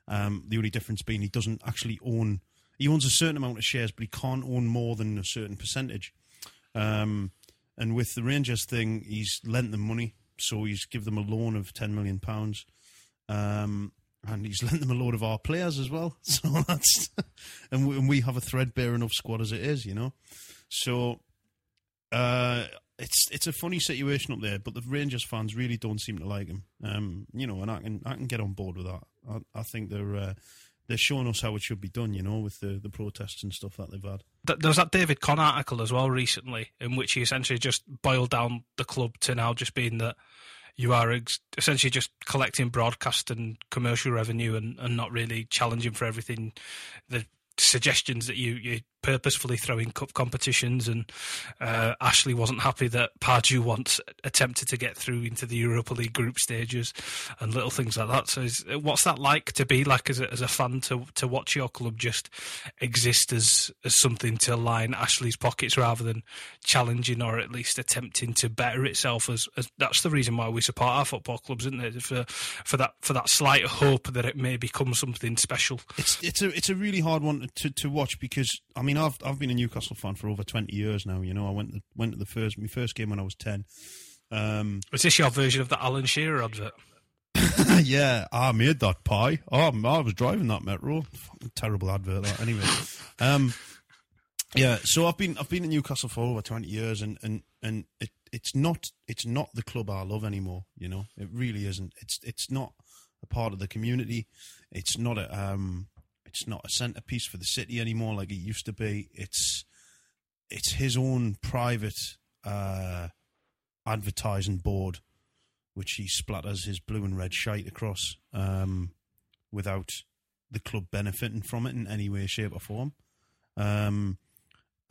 Um, the only difference being he doesn't actually own. He owns a certain amount of shares, but he can't own more than a certain percentage. Um, and with the Rangers thing, he's lent them money, so he's give them a loan of ten million pounds, um, and he's lent them a load of our players as well. So that's and we, and we have a threadbare enough squad as it is, you know. So uh, it's it's a funny situation up there, but the Rangers fans really don't seem to like him. Um, you know, and I can I can get on board with that. I, I think they're uh, they're showing us how it should be done, you know, with the, the protests and stuff that they've had. There's that David Conn article as well recently, in which he essentially just boiled down the club to now just being that you are ex- essentially just collecting broadcast and commercial revenue and, and not really challenging for everything. The suggestions that you, you purposefully throwing cup competitions, and uh, Ashley wasn't happy that Pardew once attempted to get through into the Europa League group stages and little things like that. So, is, what's that like to be like as a, as a fan to to watch your club just exist as as something to line Ashley's pockets rather than challenging or at least attempting to better itself? As, as that's the reason why we support our football clubs, isn't it? For for that for that slight hope that it may become something special. It's it's a it's a really hard one to, to watch because I mean I've I've been a Newcastle fan for over twenty years now. You know I went to, went to the first my first game when I was ten. Um, Was this your version of the Alan Shearer advert? yeah, I made that pie. Oh, I was driving that metro. Fucking terrible advert. That anyway. um, yeah, so I've been I've been in Newcastle for over twenty years, and and and it it's not it's not the club I love anymore. You know, it really isn't. It's it's not a part of the community. It's not a um, it's not a centerpiece for the city anymore like it used to be. It's it's his own private uh, advertising board, which he splatters his blue and red shite across um, without the club benefiting from it in any way, shape, or form. Um,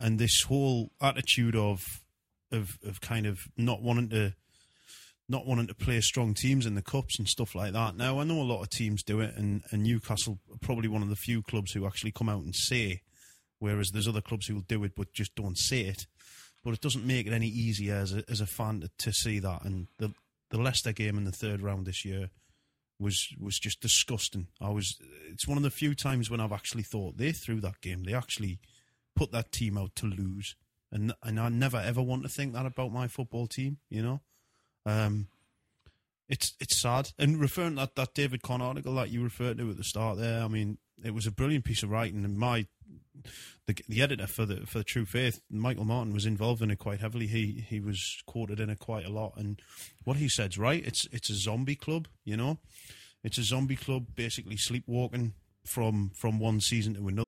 and this whole attitude of of of kind of not wanting to not wanting to play strong teams in the cups and stuff like that. Now I know a lot of teams do it, and, and Newcastle are probably one of the few clubs who actually come out and say, whereas there's other clubs who will do it but just don't say it. But it doesn't make it any easier as a, as a fan to, to see that. And the the Leicester game in the third round this year was was just disgusting. I was it's one of the few times when I've actually thought they threw that game. They actually put that team out to lose. And and I never ever want to think that about my football team, you know. Um it's it's sad. And referring that, that David Conn article that you referred to at the start there, I mean, it was a brilliant piece of writing and my the, the editor for the for the True Faith, Michael Martin, was involved in it quite heavily. He he was quoted in it quite a lot, and what he said's right. It's it's a zombie club, you know. It's a zombie club, basically sleepwalking from from one season to another.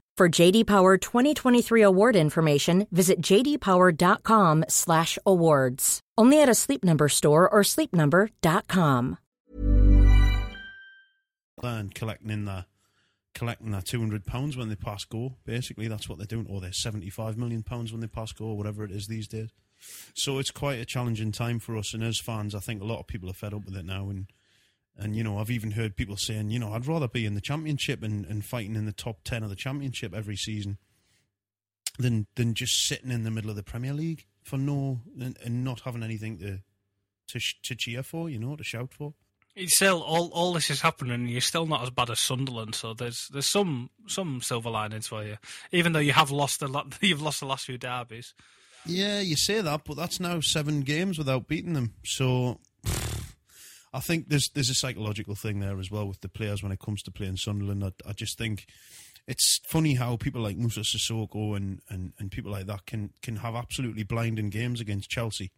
For JD Power 2023 award information, visit jdpower.com/awards. Only at a Sleep Number store or sleepnumber.com. and collecting in their collecting two hundred pounds when they pass go. Basically, that's what they're doing, or they're seventy five million pounds when they pass go, or whatever it is these days. So it's quite a challenging time for us, and as fans, I think a lot of people are fed up with it now. And and you know, I've even heard people saying, you know, I'd rather be in the championship and, and fighting in the top ten of the championship every season than than just sitting in the middle of the Premier League for no and, and not having anything to to sh- to cheer for, you know, to shout for. It's still all all this is happening, and you're still not as bad as Sunderland. So there's there's some some silver linings for you, even though you have lost the lot, you've lost the last few derbies. Yeah, you say that, but that's now seven games without beating them. So I think there's there's a psychological thing there as well with the players when it comes to playing Sunderland. I, I just think it's funny how people like Moussa Sissoko and, and, and people like that can can have absolutely blinding games against Chelsea,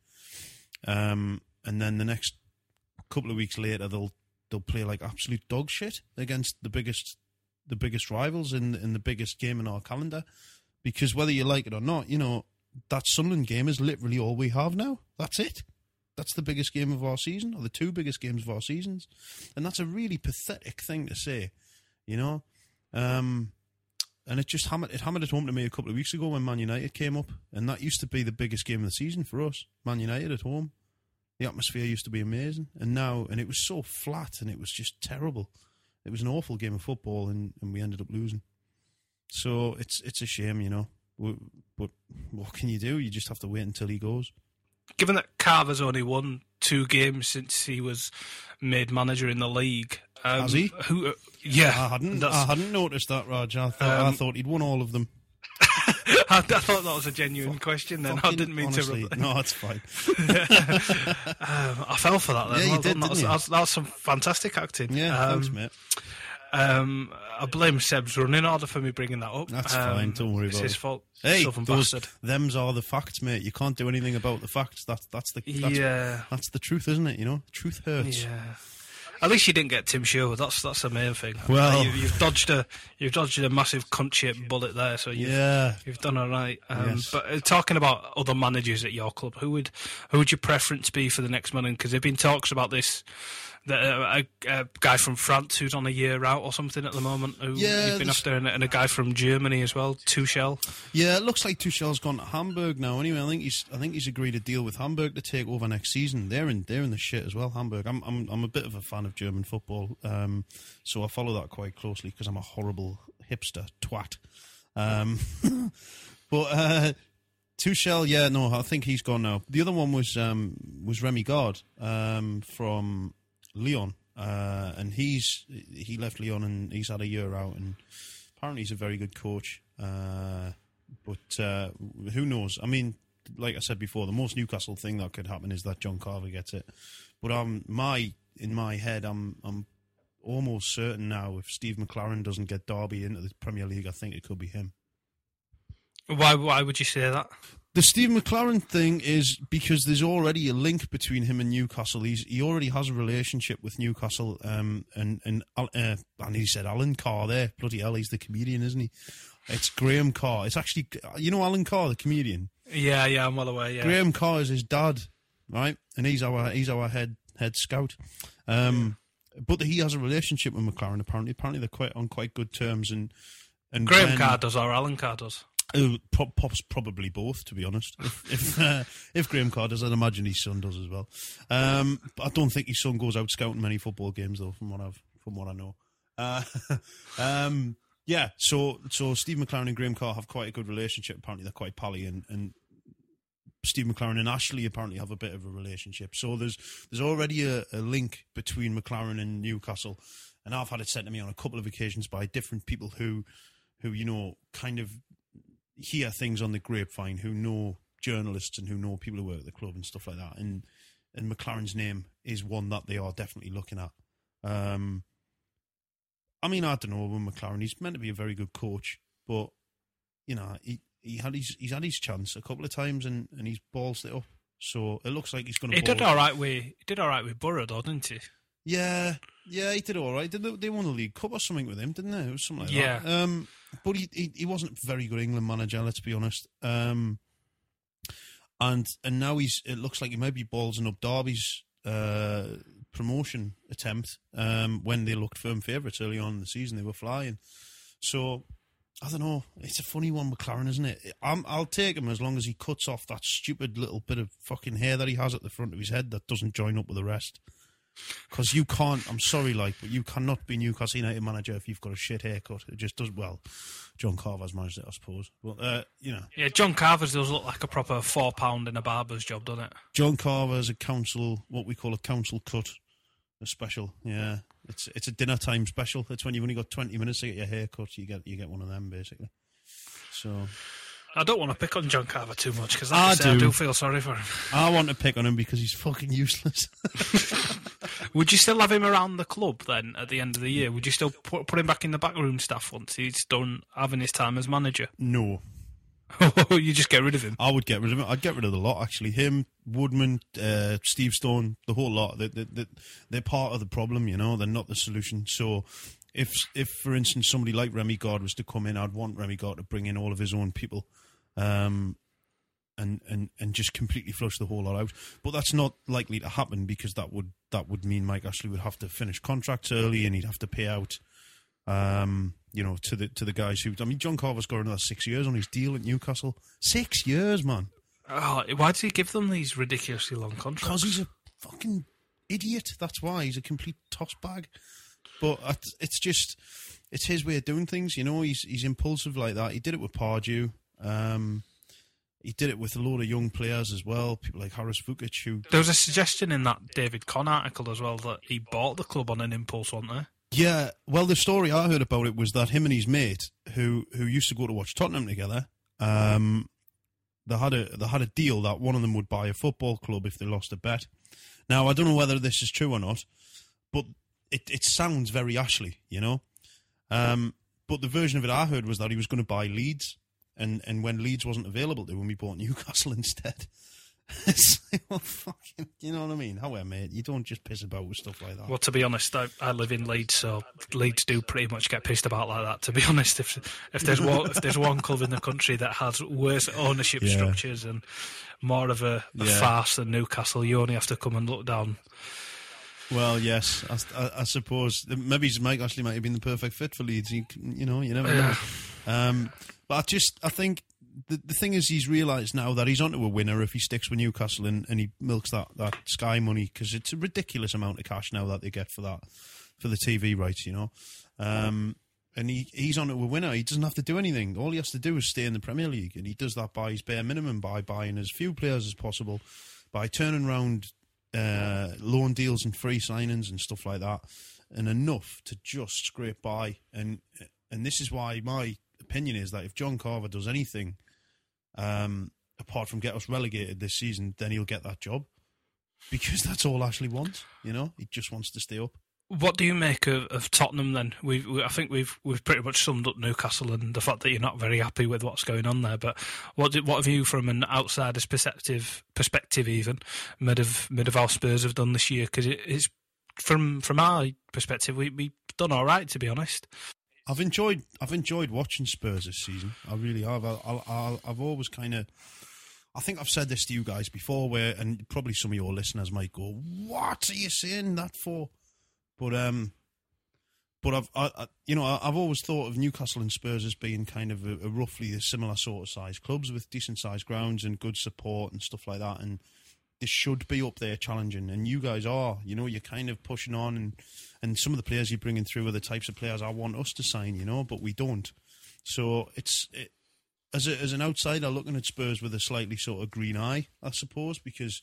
um, and then the next couple of weeks later they'll they'll play like absolute dog shit against the biggest the biggest rivals in in the biggest game in our calendar. Because whether you like it or not, you know that Sunderland game is literally all we have now. That's it. That's the biggest game of our season, or the two biggest games of our seasons, and that's a really pathetic thing to say, you know. Um, and it just hammered it hammered it home to me a couple of weeks ago when Man United came up, and that used to be the biggest game of the season for us. Man United at home, the atmosphere used to be amazing, and now and it was so flat and it was just terrible. It was an awful game of football, and, and we ended up losing. So it's it's a shame, you know. But what can you do? You just have to wait until he goes. Given that Carver's only won two games since he was made manager in the league, um, Has he? Who? Uh, yeah, I hadn't I hadn't noticed that, Raj. I thought I Um, thought he'd won all of them. I, I thought that was a genuine question. Then I didn't mean honestly, to. No, it's fine. Um, I fell for that. Then. Yeah, you Well did, done. that, was, you? that was- that was some fantastic acting. Yeah, um, thanks, mate. Um, I blame Seb's running order for me bringing that up. That's Um, fine. Don't worry it's about his fault. Hey, those, bastard. them's are the facts, mate. You can't do anything about the facts. That's that's the that's, Yeah. that's the truth, isn't it? You know, truth hurts. Yeah. At least you didn't get Tim Sherwood. That's that's the main thing. Well- you, you've dodged a you've dodged a massive cunt-shaped bullet there. So you've, Yeah. you've done all right. Um, Yes. But uh, talking about other managers at your club, who would who would your preference be for the next man? Because there've been talks about this. That uh, a, a guy from France who's on a year out or something at the moment. Who Yeah, you've been after, and, and a guy from Germany as well, Tuchel. Yeah, it looks like Tuchel's gone to Hamburg now. Anyway, I think he's I think he's agreed a deal with Hamburg to take over next season. They're in they're in the shit as well. Hamburg. I'm I'm I'm a bit of a fan of German football, um, so I follow that quite closely because I'm a horrible hipster twat. Um, but uh, Tuchel, yeah, no, I think he's gone now. The other one was um, was Rémi Garde um, from Lyon, uh, and he's he left Lyon and he's had a year out, and apparently he's a very good coach. Uh, but uh, who knows? I mean, like I said before, the most Newcastle thing that could happen is that John Carver gets it. But um, my in my head, I'm I'm almost certain now if Steve McClaren doesn't get Derby into the Premier League, I think it could be him. Why? Why would you say that? The Steve McClaren thing is because there's already a link between him and Newcastle. He's he already has a relationship with Newcastle, um, and and uh, and he said Alan Carr there. Bloody hell, he's the comedian, isn't he? It's Graham Carr. It's actually you know Alan Carr, the comedian. Yeah, yeah, I'm well aware. Yeah, Graham Carr is his dad, right? And he's our he's our head head scout. Um, but he has a relationship with McClaren. Apparently, apparently they're quite on quite good terms. And and Graham when- Carr does or Alan Carr does. Pro- pops probably both, to be honest. If if, uh, if Graham Carr does, I'd imagine his son does as well. Um, but I don't think his son goes out scouting many football games, though, from what I've from what I know. Uh, um, yeah, so so Steve McClaren and Graham Carr have quite a good relationship. Apparently, they're quite pally, and, and Steve McClaren and Ashley apparently have a bit of a relationship. So there's there's already a, a link between McClaren and Newcastle, and I've had it sent to me on a couple of occasions by different people who who you know kind of hear things on the grapevine, who know journalists and who know people who work at the club and stuff like that. And and McClaren's name is one that they are definitely looking at. Um, I mean, I don't know with McClaren. He's meant to be a very good coach, but you know, he he had his he's had his chance a couple of times and and he's balls it up. So it looks like he's going to. He did all right with he did all right with Boro, though, didn't he? Yeah, yeah, he did all right. Did they, they won the League Cup or something with him, didn't they? It was something like Yeah. that. Um, but he, he he wasn't a very good England manager. Let's be honest. Um, and and now he's. It looks like he might be ballsing up Derby's uh, promotion attempt. Um, when they looked firm favourites early on in the season, they were flying. So I don't know. It's a funny one, McClaren, isn't it? I'm, I'll take him as long as he cuts off that stupid little bit of fucking hair that he has at the front of his head that doesn't join up with the rest. Because you can't, I'm sorry, like, but you cannot be Newcastle United manager if you've got a shit haircut. It just does, well, John Carver's managed it, I suppose. But, uh, you know, Yeah, John Carver's does look like a proper four pound in a barber's job, doesn't it? John Carver's a council, what we call a council cut, a special. Yeah, it's it's a dinner time special. It's when you've only got 20 minutes to get your hair cut, you get, you get one of them, basically. So, I don't want to pick on John Carver too much because I I, say, I do. do feel sorry for him. I want to pick on him because he's fucking useless. Would you still have him around the club then at the end of the year? Would you still put, put him back in the backroom staff once he's done having his time as manager? no. you just get rid of him. I would get rid of him. I'd get rid of the lot, actually. Him, Woodman, uh, Steve Stone, the whole lot. They, they, they, they're part of the problem, you know. They're not the solution. So, if, if for instance, somebody like Rémi Garde was to come in, I'd want Rémi Garde to bring in all of his own people, um, and, and, and just completely flush the whole lot out. But that's not likely to happen because that would that would mean Mike Ashley would have to finish contracts early and he'd have to pay out um, you know, to the to the guys who. I mean, John Carver's got another six years on his deal at Newcastle. Six years, man. Oh, why does he give them these ridiculously long contracts? Because he's a fucking idiot. That's why he's a complete toss bag. But it's- it's just, it's his way of doing things. You know, he's he's impulsive like that. He did it with Pardew. Um, he did it with a lot of young players as well. People like Haris Vuckic, who There was a suggestion in that David Conn article as well that he bought the club on an impulse, wasn't there? Yeah, well, the story I heard about it was that him and his mate, who who used to go to watch Tottenham together, um, they had a they had a deal that one of them would buy a football club if they lost a bet. Now, I don't know whether this is true or not, but it it sounds very Ashley, you know. Um, but the version of it I heard was that he was going to buy Leeds, and and when Leeds wasn't available to him, he bought Newcastle instead. it's like, well, fucking, you know what I mean? However, mate, you don't just piss about with stuff like that. Well, to be honest, I, I live in Leeds, so Leeds do pretty much get pissed about like that. To be honest, if if there's one if there's one club in the country that has worse ownership Yeah. structures and more of a, a Yeah. farce than Newcastle, you only have to come and look down. Well, yes, I, I, I suppose maybe Mike Ashley might have been the perfect fit for Leeds. You, you know, you never know. Um, but I just, I think the the thing is, he's realised now that he's onto a winner if he sticks with Newcastle and, and he milks that, that Sky money because it's a ridiculous amount of cash now that they get for that for the TV rights. You know, um, and he, he's on to a winner. He doesn't have to do anything. All he has to do is stay in the Premier League, and he does that by his bare minimum, by buying as few players as possible, by turning around uh, loan deals and free signings and stuff like that, and enough to just scrape by. And and this is why my opinion is that if John Carver does anything, um, apart from get us relegated this season, then he'll get that job because that's all Ashley wants. You know, he just wants to stay up. What do you make of, of Tottenham then? We've, we, I think we've we've pretty much summed up Newcastle and the fact that you're not very happy with what's going on there. But what do, what have you, from an outsider's perspective, perspective even, made of made of how Spurs have done this year? Because it, it's from from our perspective, we we've done all right to be honest. I've enjoyed I've enjoyed watching Spurs this season. I really have. I, I've always kind of. I think I've said this to you guys before, where and probably some of your listeners might go, "What are you saying that for?" But um, but I've I, I, you know I've always thought of Newcastle and Spurs as being kind of a, a roughly a similar sort of size clubs with decent sized grounds and good support and stuff like that, and they should be up there challenging. And you guys are, you know, you're kind of pushing on, and and some of the players you're bringing through are the types of players I want us to sign, you know, but we don't. So it's it, as a, as an outsider looking at Spurs with a slightly sort of green eye, I suppose, because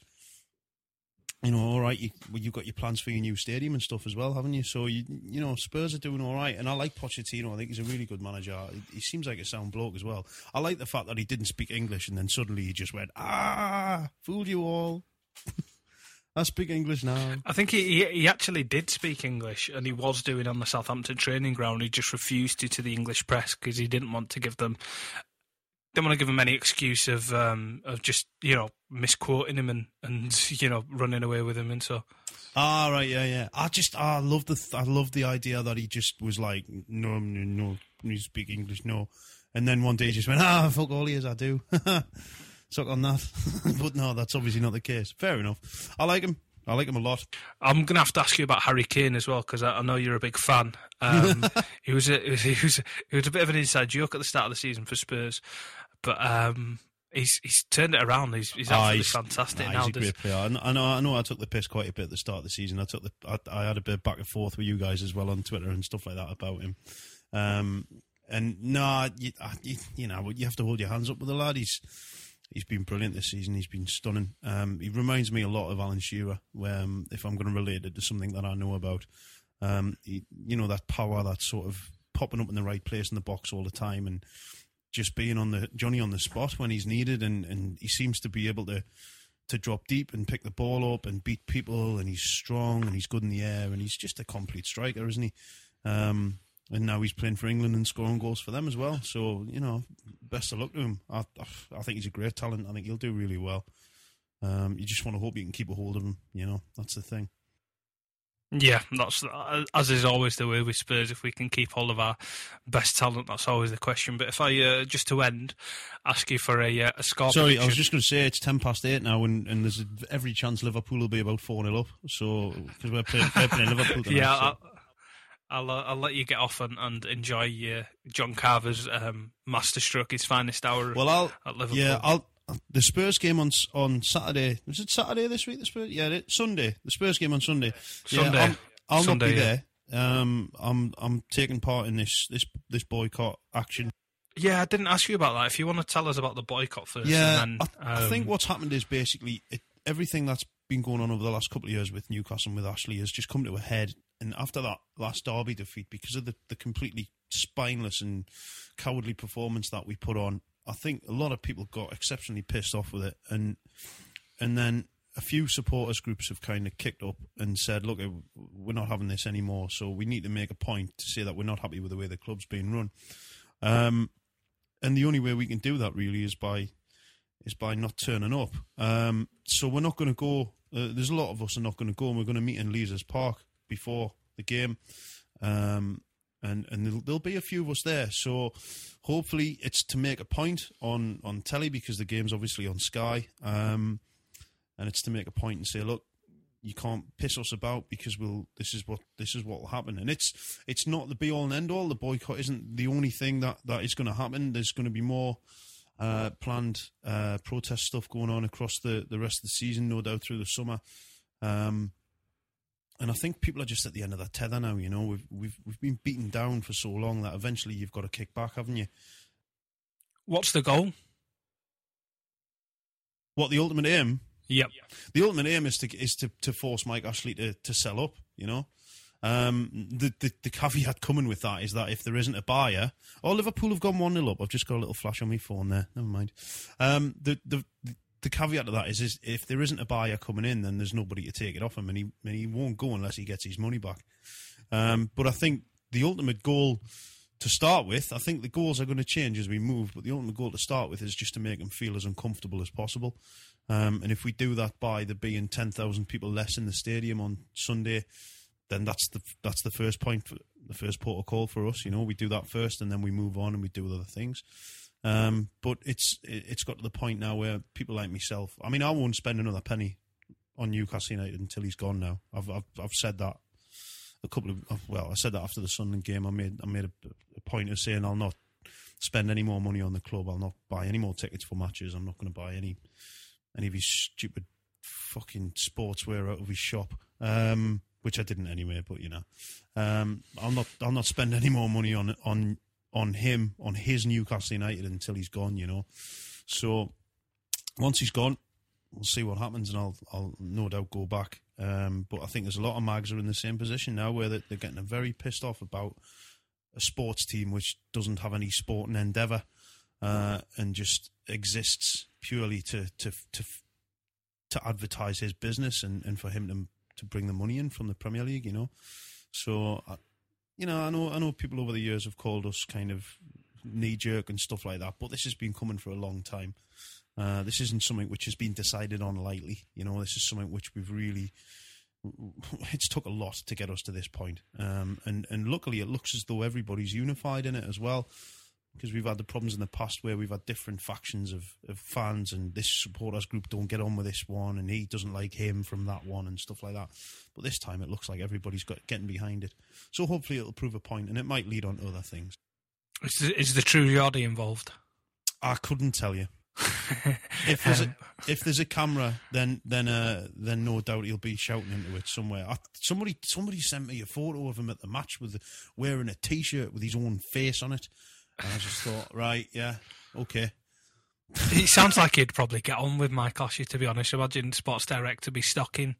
you know, all right, you, well, you've got your plans for your new stadium and stuff as well, haven't you? So you you know, Spurs are doing all right, and I like Pochettino. I think he's a really good manager. He, he seems like a sound bloke as well. I like the fact that he didn't speak English, and then suddenly he just went, "Ah, fooled you all." I speak English now. I think he, he he actually did speak English, and he was doing on the Southampton training ground. He just refused to to the English press because he didn't want to give them didn't want to give him any excuse of um, of just you know misquoting him and, and you know running away with him and so. Ah, right, yeah, yeah. I just, I love the, I love the idea that he just was like, no, no, no, you speak English, no, and then one day he just went, ah, fuck all he is, I do. Suck on that, but no, that's obviously not the case. Fair enough. I like him. I like him a lot. I'm going to have to ask you about Harry Kane as well because I, I know you're a big fan. Um, he was a, he was he was he was a bit of an inside joke at the start of the season for Spurs, but um, he's he's turned it around. He's he's Ah, absolutely he's- fantastic nah, now. He's a great player. I know. I know. I took the piss quite a bit at the start of the season. I took the. I, I had a bit back and forth with you guys as well on Twitter and stuff like that about him. Um, and no, you, you, you know, you have to hold your hands up with the lad. He's he's been brilliant this season. He's been stunning. Um, he reminds me a lot of Alan Shearer. Where, um, if I'm going to relate it to something that I know about, um, he, you know, that power, that sort of popping up in the right place in the box all the time, and just being on the Johnny on the spot when he's needed, and, and he seems to be able to to drop deep and pick the ball up and beat people, and he's strong and he's good in the air, and he's just a complete striker, isn't he? Um, and now he's playing for England and scoring goals for them as well. So you know, best of luck to him. I, I think he's a great talent. I think he'll do really well. Um, you just want to hope you can keep a hold of him. You know, that's the thing. Yeah, that's as is always the way with Spurs. If we can keep all of our best talent, that's always the question. But if I uh, just to end, ask you for a uh, a score. Sorry, I was just going to say it's ten past eight now, and, and there's every chance Liverpool will be about four 0 up. So because we're playing, playing Liverpool tonight. yeah, so- I'll, I'll uh, I'll let you get off and, and enjoy uh, John Carver's um, masterstroke, his finest hour. Well, I'll at Liverpool. yeah, I'll the Spurs game on on Saturday. Was it Saturday this week? The Spurs, yeah, it- Sunday. The Spurs game on Sunday. Yeah, Sunday. I'll, I'll Sunday, not be yeah. there. Um, I'm I'm taking part in this this this boycott action. yeah, I didn't ask you about that. If you want to tell us about the boycott first, Yeah, and then, I, I think um, what's happened is basically it, everything that's been going on over the last couple of years with Newcastle and with Ashley has just come to a head. And after that last derby defeat, because of the, the completely spineless and cowardly performance that we put on, I think a lot of people got exceptionally pissed off with it. And and then a few supporters groups have kind of kicked up and said, "Look, uh, we're not having this anymore. So we need to make a point to say that we're not happy with the way the club's being run." Um, and the only way we can do that really is by is by not turning up. Um, so we're not going to go. Uh, there's a lot of us are not going to go, and we're going to meet in Leazes Park before the game. Um, and and there'll, there'll be a few of us there. So hopefully it's to make a point on on telly because the game's obviously on Sky. Um, and it's to make a point and say, look, you can't piss us about because we'll this is what this is what will happen and it's it's not the be all and end all the boycott isn't the only thing that that is going to happen there's going to be more uh, planned uh, protest stuff going on across the the rest of the season no doubt through the summer um, and I think people are just at the end of that tether now. You know, we've we've we've been beaten down for so long that eventually you've got to kick back, haven't you? What's the goal? What the ultimate aim? Yep. The ultimate aim is to is to, to force Mike Ashley to, to sell up. You know, um, the, the the caveat coming with that is that if there isn't a buyer, oh Liverpool have gone one 0 up. I've just got a little flash on my phone there. Never mind. Um, the the the caveat to that is, is if there isn't a buyer coming in, then there's nobody to take it off him, and he and he won't go unless he gets his money back. Um, but I think the ultimate goal to start with, I think the goals are going to change as we move, but the ultimate goal to start with is just to make them feel as uncomfortable as possible. Um, and if we do that by there being ten thousand people less in the stadium on Sunday, then that's the that's the first point, for, the first protocol for us. You know, we do that first, and then we move on and we do other things. Um, but it's it's got to the point now where people like myself. I mean, I won't spend another penny on Newcastle United until he's gone. Now, I've I've, I've said that a couple of well, I said that after the Sunderland game. I made I made a, a point of saying I'll not spend any more money on the club. I'll not buy any more tickets for matches. I'm not going to buy any any of his stupid fucking sportswear out of his shop. Um, which I didn't anyway, but you know, um, I'll not I'll not spend any more money on on on him on his Newcastle United until he's gone. You know, so once he's gone, we'll see what happens, and I'll I'll no doubt go back. Um, but I think there's a lot of mags are in the same position now, where they're, they're getting very pissed off about a sports team which doesn't have any sporting endeavour uh, and just exists purely to to to to advertise his business and, and for him to to bring the money in from the Premier League. You know, so you know I know I know people over the years have called us kind of knee jerk and stuff like that, but this has been coming for a long time. Uh, this isn't something which has been decided on lightly. You know, this is something which we've really. It's took a lot to get us to this point, um, and and luckily it looks as though everybody's unified in it as well, because we've had the problems in the past where we've had different factions of, of fans, and this supporters group don't get on with this one, and he doesn't like him from that one, and stuff like that. But this time it looks like everybody's got getting behind it, so hopefully it'll prove a point, and it might lead on to other things. Is the, is the True Geordie involved? I couldn't tell you. if there's a, if there's a camera, then then uh, then no doubt he'll be shouting into it somewhere. I, somebody somebody sent me a photo of him at the match with wearing a t-shirt with his own face on it, I just thought, right, yeah, okay. It sounds like he'd probably get on with Mike Ashley, to be honest. Imagine Sports Direct to be stocking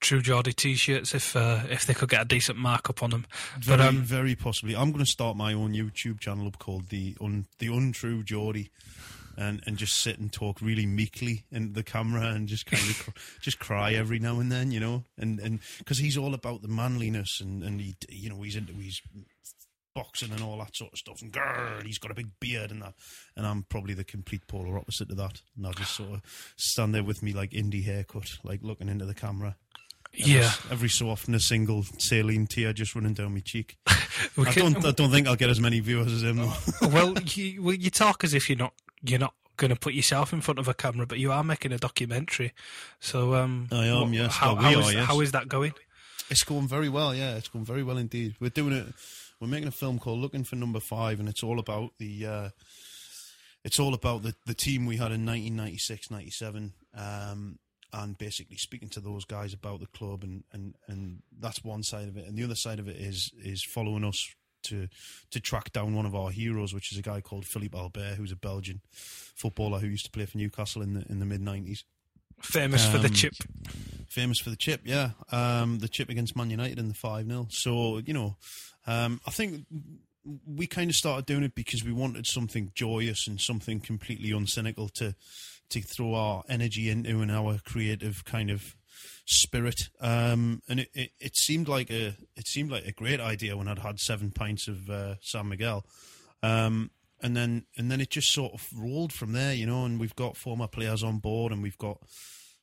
True Geordie t-shirts if uh, if they could get a decent markup on them. Very, but um, very possibly. I'm going to start my own YouTube channel up called the un, the Untrue Geordie, and and just sit and talk really meekly in the camera and just kind of cr- just cry every now and then, you know, and and because he's all about the manliness and and he you know he's into his boxing and all that sort of stuff and grrr, he's got a big beard and that and I'm probably the complete polar opposite of that and I just sort of stand there with me like indie haircut like looking into the camera Every, yeah, every so often a single saline tear just running down my cheek. We I don't. I don't think I'll get as many viewers as him. Though. well, you, well, you talk as if you're not you're not going to put yourself in front of a camera, but you are making a documentary. So um, I am, what- yes. How, Well, we how are, is- yes. how is that going? It's going very well. Yeah, it's going very well indeed. We're doing it. We're making a film called Looking for Number Five, and it's all about the. Uh, it's all about the the team we had in 1996, 97, um, and basically speaking to those guys about the club, and, and, and that's one side of it, and the other side of it is is following us to to track down one of our heroes, which is a guy called Philippe Albert, who's a Belgian footballer who used to play for Newcastle in the in the mid 90s. Famous for the Um, chip. Famous for the chip, yeah. Um, the chip against Man United in the 5 0. So, you know, um, I think we kind of started doing it because we wanted something joyous and something completely uncynical to to throw our energy into and our creative kind of spirit. Um, and it, it, it seemed like a it seemed like a great idea when I'd had seven pints of uh, San Miguel. Um, and then and then it just sort of rolled from there, you know. And we've got former players on board, and we've got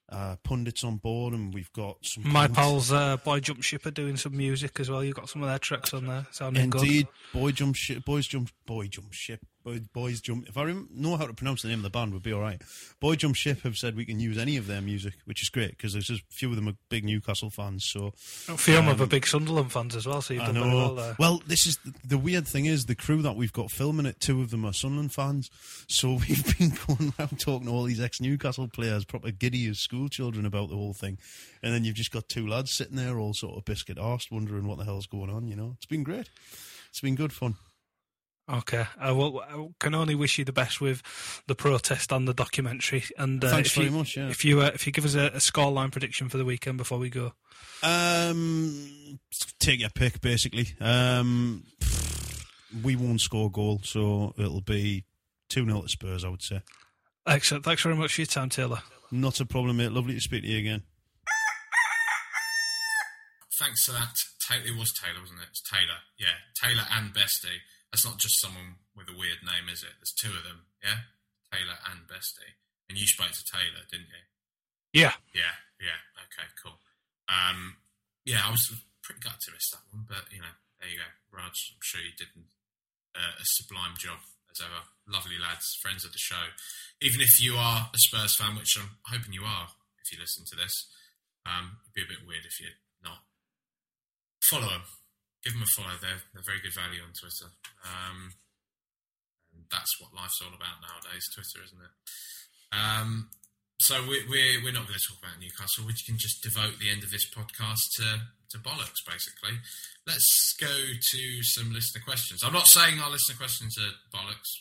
uh, pundits on board, and we've got some My pals, uh, Boy Jump Ship, are doing some music as well. You've got some of their tracks on there, sounding Indeed, good. boy jump ship, boys jump, boy jump ship. Boy- Boys Jump. If I rem- know how to pronounce the name of the band, would be all right. Boy Jump Ship have said we can use any of their music, which is great because there's just a few of them are big Newcastle fans. So A few of them um, are big Sunderland fans as well, so you've I done know. well. Well, this is the, the weird thing is the crew that we've got filming it. Two of them are Sunderland fans, so we've been going around talking to all these ex-Newcastle players, proper giddy as school children about the whole thing, and then you've just got two lads sitting there, all sort of biscuit arsed, wondering what the hell's going on. You know, it's been great. It's been good fun. Okay, I, will, I can only wish you the best with the protest and the documentary. And uh, Thanks if very you, much, yeah. If you uh, if you give us a, a scoreline prediction for the weekend before we go, Um, take your pick, basically. Um, we won't score a goal, so it'll be two 0 to Spurs. I would say. excellent. Thanks very much for your time, Taylor. Not a problem, mate. Lovely to speak to you again. Thanks for that. It was Taylor, wasn't it? It's Taylor. Yeah, Taylor and Bestie. That's not just someone with a weird name, is it? There's two of them. Yeah, Taylor and Bestie. And you spoke to Taylor, didn't you? Yeah, Yeah, yeah. Okay, cool. Um, yeah, I was pretty gutted to miss that one, but you know, there you go, Raj. I'm sure you did uh, a sublime job as ever. Lovely lads, friends of the show. Even if you are a Spurs fan, which I'm hoping you are, if you listen to this, um, it'd be a bit weird if you're not. Follow them. Give them a follow. They're, they're very good value on Twitter. Um, that's what life's all about nowadays, Twitter, isn't it? Um, so we're, we're, we're not going to talk about Newcastle. We can just devote the end of this podcast to, to bollocks, basically. Let's go to some listener questions. I'm not saying our listener questions are bollocks.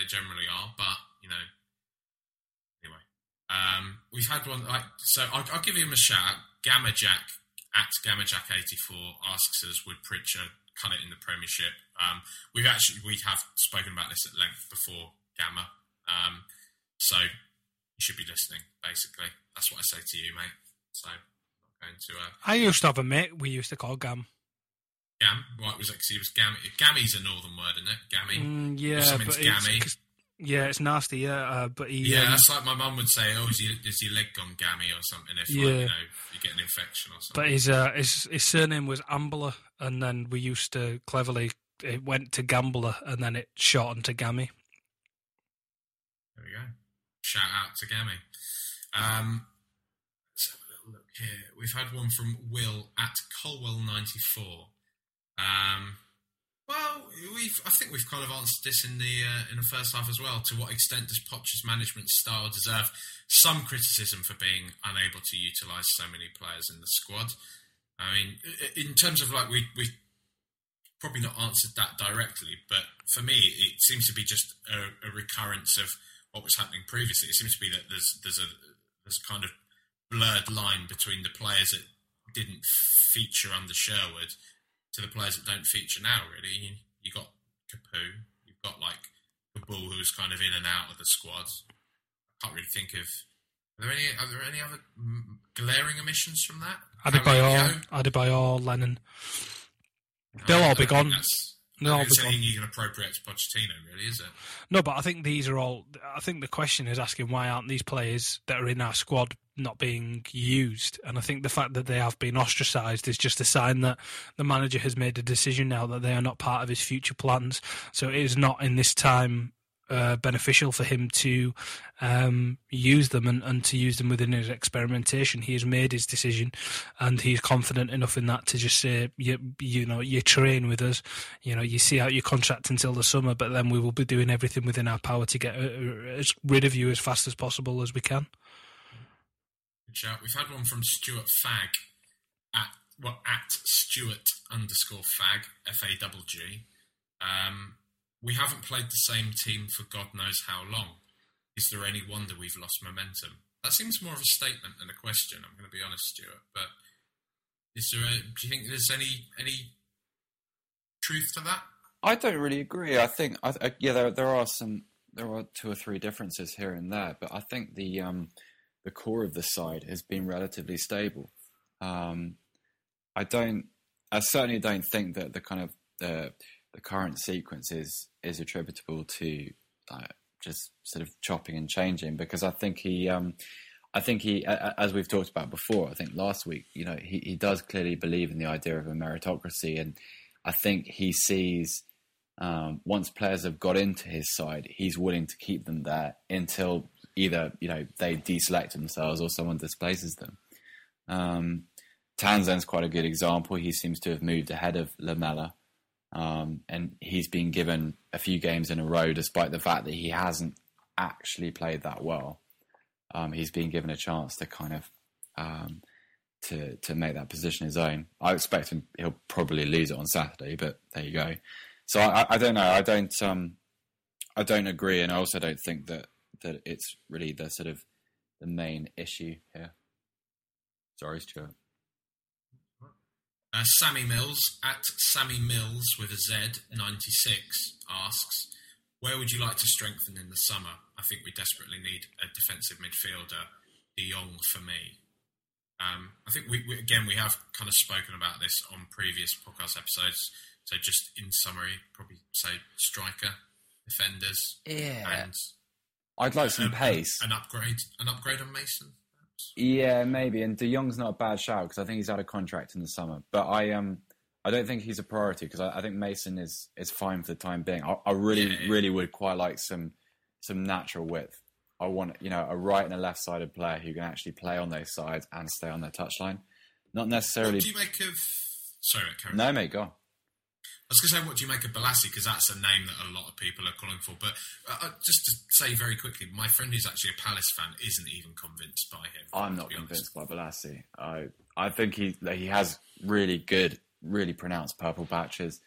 They generally are, but, you know, anyway. Um, we've had one, like, so I'll, I'll give him a shout. Gamma Jack at Gamma Jack 84 asks us, would Pritchard cut it in the Premiership? Um, we've actually, we have spoken about this at length before, Gamma. Um, so you should be listening, basically. That's what I say to you, mate. So I'm not going to uh, I used to have a mate we used to call Gam. Gam. What was it? 'Cause he was Gammy. Gammy's a northern word, isn't it? Gammy. Mm, yeah, but it's, gammy. 'cause- yeah, it's nasty. Yeah, uh, but he, Yeah, um, that's like my mum would say, "Oh, is, he, is your leg gone gammy or something?" If like, you know you get an infection or something. But his uh, his his surname was Ambler, and then we used to cleverly it went to Gambler, and then it shortened to Gammy. There we go. Shout out to Gammy. Um, let's have a little look here. We've had one from Will at Colwell94. Um, well, we've I think we've kind of answered this in the uh, in the first half as well. To what extent does Poch's management style deserve some criticism for being unable to utilise so many players in the squad? I mean, in terms of like we we probably not answered that directly, but for me, it seems to be just a, a recurrence of what was happening previously. It seems to be that there's there's a there's a kind of blurred line between the players that didn't feature under Sherwood to the players that don't feature now. Really, you, you got Capoue, you've got like Kaboul, who was kind of in and out of the squad. I can't really think of. Are there any? Are there any other glaring omissions from that? Adebayor? Adebayor, Lennon. No, They'll all be gone. That's, They'll I all don't think be it's anything you can appropriate to Pochettino, really, is it? No, but I think these are all. I think the question is asking why aren't these players that are in our squad not being used? And I think the fact that they have been ostracised is just a sign that the manager has made a decision now that they are not part of his future plans. So it is not in this time uh, beneficial for him to um, use them and, and to use them within his experimentation. He has made his decision, and he's confident enough in that to just say, you, you know, you train with us, you know, you see out your contract until the summer, but then we will be doing everything within our power to get uh, uh, as rid of you as fast as possible as we can. We've had one from Stuart Fagg at well at Stuart underscore Fagg F A double G. Um, we haven't played the same team for God knows how long. Is there any wonder we've lost momentum? That seems more of a statement than a question. I'm going to be honest, Stuart. But is there? A, do you think there's any any truth to that? I don't really agree. I think, I, I, yeah, there there are some, there are two or three differences here and there, but I think the um, the core of the side has been relatively stable. Um, I don't, I certainly don't think that the kind of the the current sequence is is attributable to just sort of chopping and changing because I think he. Um, I think he, as we've talked about before, I think last week, you know, he, he does clearly believe in the idea of a meritocracy, and I think he sees Um, once players have got into his side, he's willing to keep them there until either you know they deselect themselves or someone displaces them. Um, Townsend's quite a good example. He seems to have moved ahead of Lamela, um, and he's been given a few games in a row, despite the fact that he hasn't actually played that well. Um, he's been given a chance to kind of um, to to make that position his own. I expect him he'll probably lose it on Saturday, but there you go. So I, I don't know. I don't um, I don't agree, and I also don't think that that it's really the sort of the main issue here. Sorry, Stuart. Uh, Sammy Mills at Sammy Mills with a Z ninety six asks, "Where would you like to strengthen in the summer? I think we desperately need a defensive midfielder. De Jong for me. Um, I think we, we again we have kind of spoken about this on previous podcast episodes. So just in summary, probably say striker, defenders, Yeah. and I'd like some pace. An upgrade, an upgrade on Mason. Yeah, maybe. And De Jong's not a bad shout because I think he's out of contract in the summer. But I um I don't think he's a priority because I, I think Mason is is fine for the time being. I, I really Yeah, yeah. really would quite like some some natural width. I want you know a right and a left sided player who can actually play on those sides and stay on their touchline. Not necessarily. What do you make of? Sorry. No, mate, go. on. I was going to say, what do you make of Bolasie? Because that's a name that a lot of people are calling for. But uh, uh, just to say very quickly, my friend who's actually a Palace fan isn't even convinced by him. I'm not convinced honest. by Bolasie. I I think he he has really good, really pronounced purple patches,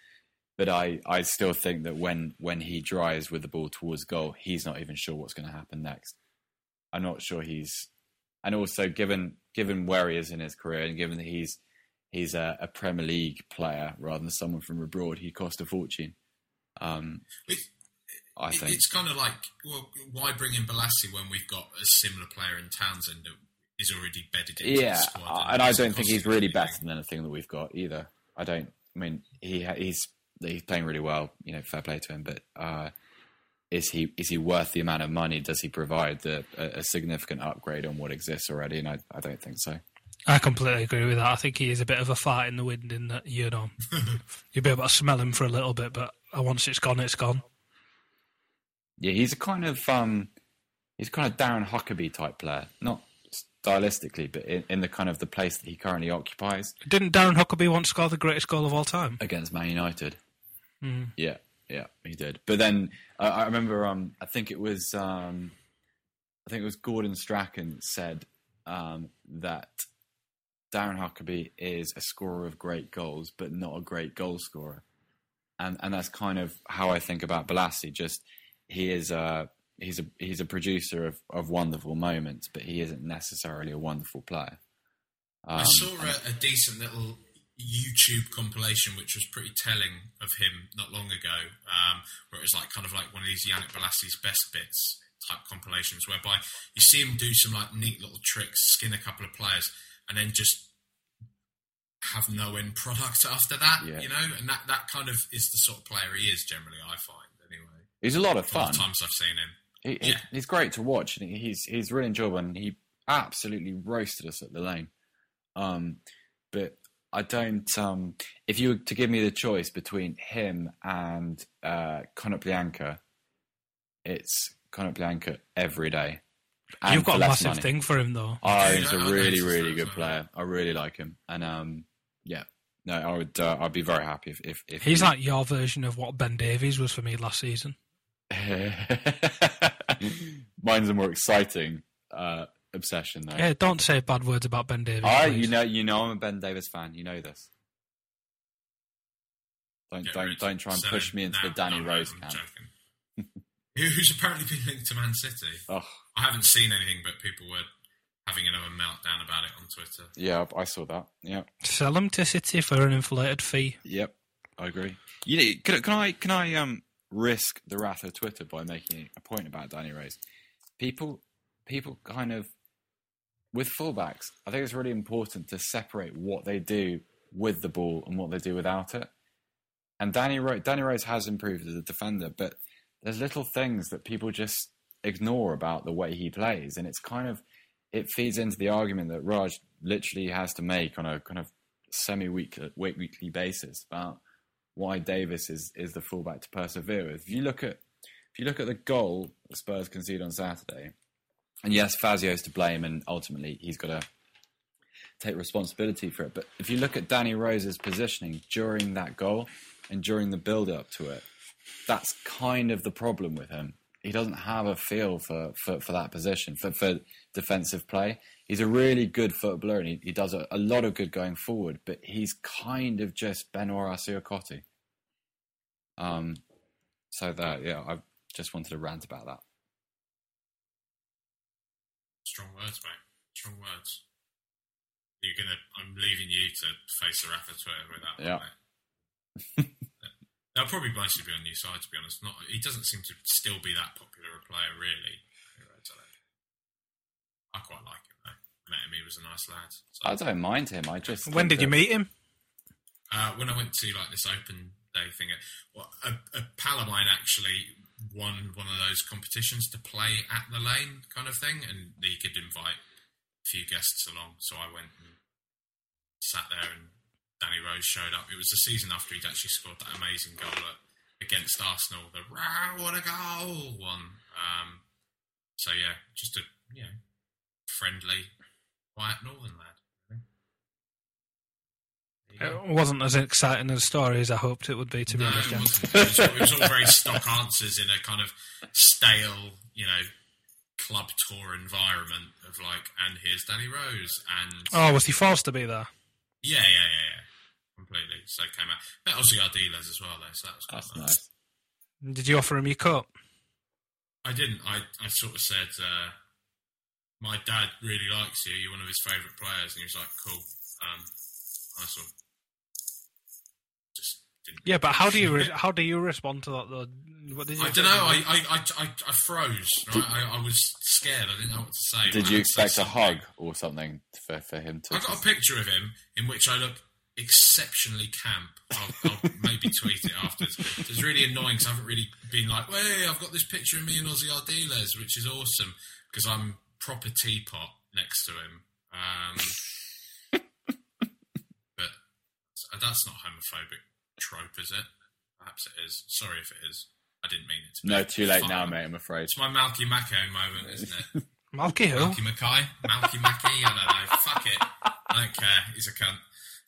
but I, I still think that when when he drives with the ball towards goal, he's not even sure what's going to happen next. I'm not sure he's, and also given given where he is in his career, and given that he's he's a, a Premier League player rather than someone from abroad, he cost a fortune. Um, It- I think. it's kind of like, well, why bring in Bolasie when we've got a similar player in Townsend that is already bedded into Yeah, the squad? and I don't think he's really anything. better than anything that we've got either. I don't. I mean, he he's he's playing really well. You know, fair play to him. But uh, is he is he worth the amount of money? Does he provide the, a, a significant upgrade on what exists already? And I, I don't think so. I completely agree with that. I think he is a bit of a fart in the wind in that, you know, you'll be able to smell him for a little bit, but once it's gone, it's gone. Yeah, he's a kind of um, he's kind of Darren Huckerby type player, not stylistically, but in, in the kind of the place that he currently occupies Didn't Darren Huckerby once score the greatest goal of all time? against Man United. Mm. Yeah, yeah, he did. But then uh, I remember, um, I think it was, um, I think it was Gordon Strachan said um, that Darren Huckerby is a scorer of great goals, but not a great goal scorer, and and that's kind of how I think about Bolasie. Just he is a he's a he's a producer of, of wonderful moments, but he isn't necessarily a wonderful player. I Um, saw a, a decent little YouTube compilation, which was pretty telling of him not long ago, um, where it was like kind of like one of these Yannick Bolasie's best bits type compilations, whereby you see him do some like neat little tricks, skin a couple of players, and then just have no end product after that, Yeah. you know, and that that kind of is the sort of player he is generally. I find anyway. he's a lot of fun. times I've seen him. He, he- Yeah. he's great to watch, and he's he's really enjoyable, and he absolutely roasted us at the lane. Um, but I don't. Um, if you were to give me the choice between him and uh, Konoplyanka, it's Konoplyanka every day. And You've got a massive money. thing for him, though. Oh, he's a really, really good player. I really like him, and um, yeah, no, I would. Uh, I'd be very happy if if, if He's he- like your version of what Ben Davies was for me last season. Mine's a more exciting uh, obsession, though. Yeah, don't say bad words about Ben Davies. I, please. you know, you know, I'm a Ben Davies fan. You know this. Don't Get don't rid. don't try and So, push me into no, the Danny no, Rose camp. Who's apparently been linked to Man City. Oh, I haven't seen anything, but people were having another meltdown about it on Twitter. yeah, I saw that. Yeah, Sell him to City for an inflated fee. yep, I agree. You know, can, can I can I um risk the wrath of Twitter by making a point about Danny Rose? People people kind of with fullbacks. I think it's really important to separate what they do with the ball and what they do without it. And Danny Rose, Danny Rose has improved as a defender, but there's little things that people just ignore about the way he plays, and it's kind of it feeds into the argument that Raj literally has to make on a kind of semi-weekly weekly basis about why Davis is is the fullback to persevere with. If you look at if you look at the goal Spurs conceded on Saturday, and yes, Fazio's to blame, and ultimately he's got to take responsibility for it. But if you look at Danny Rose's positioning during that goal and during the build up to it, that's kind of the problem with him. He doesn't have a feel for, for, for that position, for, for defensive play. He's a really good footballer and he, he does a, a lot of good going forward, but he's kind of just Benoît Assou-Ekotto. Um, so that, yeah, I just wanted to rant about that. Strong words, mate. Strong words. You're gonna. I'm leaving you to face the Rafa Twitter with that. Yeah. One, mate. They'll probably mostly be on your side, to be honest. Not. He doesn't seem to still be that popular a player, really. I quite like him though. Met him. He was a nice lad. So, I don't mind him. I just When think did you that- meet him? Uh, when I went to like this open day thing, well, a, a pal of mine actually won one of those competitions to play at the lane kind of thing, and he could invite a few guests along. So I went and sat there, and Danny Rose showed up. It was the season after he'd actually scored that amazing goal at, against Arsenal, the "Rah, what a goal one. Um, so yeah, just a you know friendly, quiet northern lad. There you go. It wasn't as exciting a story as I hoped it would be, to be No, honest. it wasn't. It was, it was all very stock answers in a kind of stale, you know, club tour environment of like, and here's Danny Rose, and Oh, was he forced to be there? yeah, yeah, yeah, yeah, completely. So it came out. That was the Ardiles as well, though. So that was quite That's nice. nice. Did you offer him your cup? I didn't. I, I sort of said, uh, my dad really likes you. You're one of his favourite players, and he was like, cool. Um, nice one. Just didn't. Yeah, but how do you re- how do you respond to that though? What did you? I don't know. I, I, I, I, I froze. Right? I, I was scared. I didn't know what to say. Did you had to say expect a hug or something for, for him to? I got a picture of him in which I look exceptionally camp. I'll, I'll maybe tweet it afterwards. So it's really annoying because I haven't really been like, hey, I've got this picture of me and Ossie Ardiles, which is awesome because I'm proper teapot next to him. Um, but that's not homophobic trope, is it? Perhaps it is. Sorry if it is. I didn't mean it to be. No, too late Fuck. now, mate. I'm afraid. It's my Malky Macko moment, isn't it? Malky who? Malky Mackay? Malky Mackey? I don't know. Fuck it. I don't care. He's a cunt.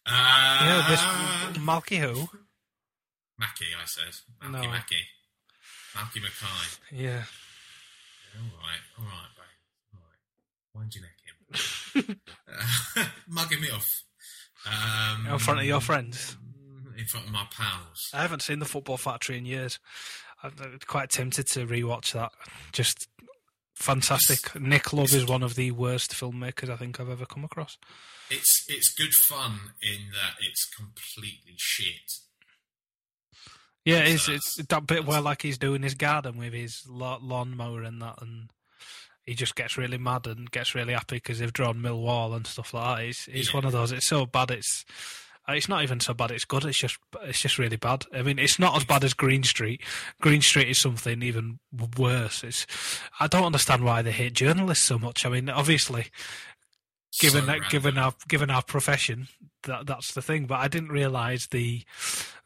Uh, Yeah, this Malky who? Mackey, I said. Malky No. Mackey. Malky Mackay. Yeah. All right, all right, babe. All right. Wind your neck in. uh, mugging me off. Um, In front of your friends. In front of my pals. I haven't seen the Football Factory in years. I'm uh, quite tempted to rewatch that. Just fantastic. Nick Love is one of the worst filmmakers I think I've ever come across. It's it's good fun in that it's completely shit. Yeah, it's it's that bit where like he's doing his garden with his la- lawnmower and that, and he just gets really mad and gets really happy because they've drawn Millwall and stuff like that. It's it's Yeah. one of those. It's so bad. It's uh, it's not even so bad. It's good. It's just it's just really bad. I mean, it's not as bad as Green Street. Green Street is something even worse. It's I don't understand why they hate journalists so much. I mean, obviously given So that, given our given our profession, that that's the thing. But I didn't realise the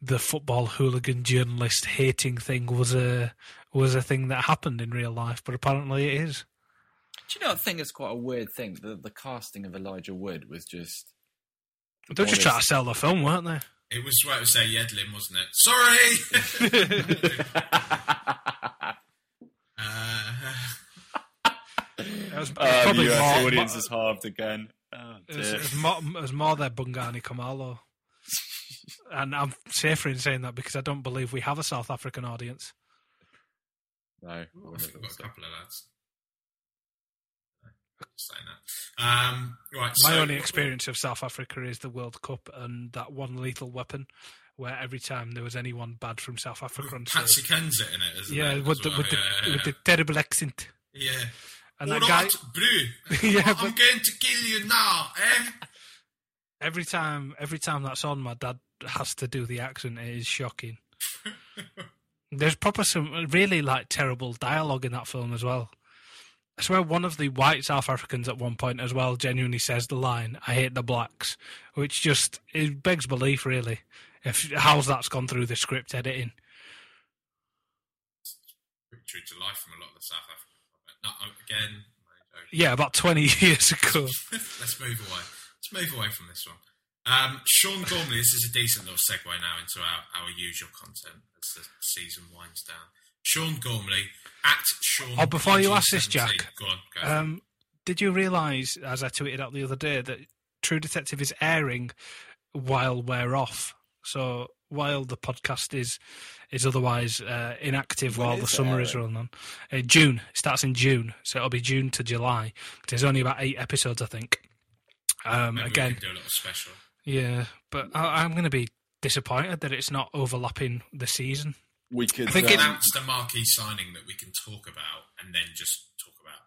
the football hooligan journalist hating thing was a was a thing that happened in real life. But apparently, it is. Do you know? I think it's quite a weird thing. The the casting of Elijah Wood was just. They're just trying to sell the film, weren't they? It was what to say Yedlin, wasn't it? Sorry. uh, It was probably the US more, audience more, is halved again. Oh, it was, dear. it was more, it was more their Bongani Khumalo. And I'm safer in saying that because I don't believe we have a South African audience. No, I I've wouldn't have got thought a couple of lads. Saying that. Um, right. My so, only experience of South Africa is the World Cup and that one lethal weapon, where every time there was anyone bad from South Africa on Patsy stage, Kensit in it, isn't yeah, it? with the well? with the, yeah, with the terrible accent, yeah. And All that guy right. Yeah, I'm but- going to kill you now, eh? every time every time that's on, my dad has to do the accent. It is shocking. There's proper some really like terrible dialogue in that film as well. I swear one of the white South Africans at one point as well genuinely says the line, I hate the blacks, which just it begs belief really. If how's that's gone through the script editing? True to life from a lot of the South African. Again. Yeah, about twenty years ago. Let's move away. Let's move away from this one. Um, Sean Gormley, this is a decent little segue now into our, our usual content as the season winds down. Sean Gormley, at Sean. Oh, before you ask this, PG-17. Jack, Go on, go. Um, did you realise, as I tweeted out the other day, that True Detective is airing while we're off? So while the podcast is is otherwise uh, inactive When while the it summer is running on, uh, June it starts in June, so it'll be June to July. There's only about eight episodes, I think. Um, Maybe again, do a little special. yeah, but I, I'm going to be disappointed that it's not overlapping the season. We could. I think it- um, Announce the marquee signing that we can talk about, and then just talk about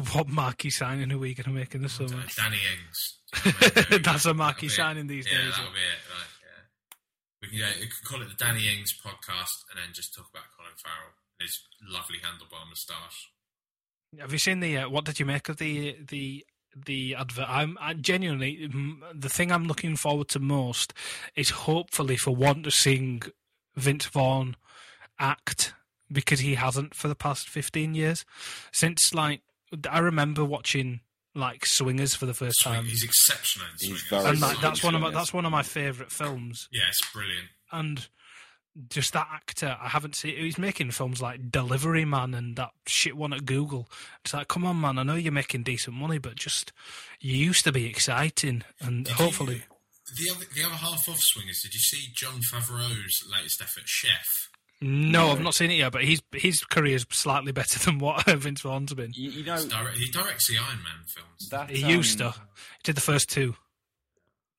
TV. what marquee signing are we going to make in the summer? Danny Ings. You know what I mean? There we That's a marquee That'll be it. signing these yeah, days. That'll be it. Right, yeah. We can, we can call it the Danny Ings podcast, and then just talk about Colin Farrell and his lovely handlebar moustache. Have you seen the? Uh, what did you make of the the the advert? I'm I genuinely the thing I'm looking forward to most is hopefully for one to seeing Vince Vaughn act because he hasn't for the past fifteen years since like I remember watching like Swingers for the first Swing, time, he's exceptional in Swingers. very and like that's one of my that's one of my favourite films. Yeah, it's brilliant. and just that actor, I haven't seen. He's making films like Delivery Man and that shit one at Google. It's like, come on, man! I know you're making decent money, but just you used to be exciting, and Did hopefully, you- the other the other half of Swingers. Did you see Jon Favreau's latest effort, Chef? No, I've not seen it yet. But his his career is slightly better than what Vince Vaughn's been. you, you know direct, he directs the Iron Man films. that He um, used to. He did the first two.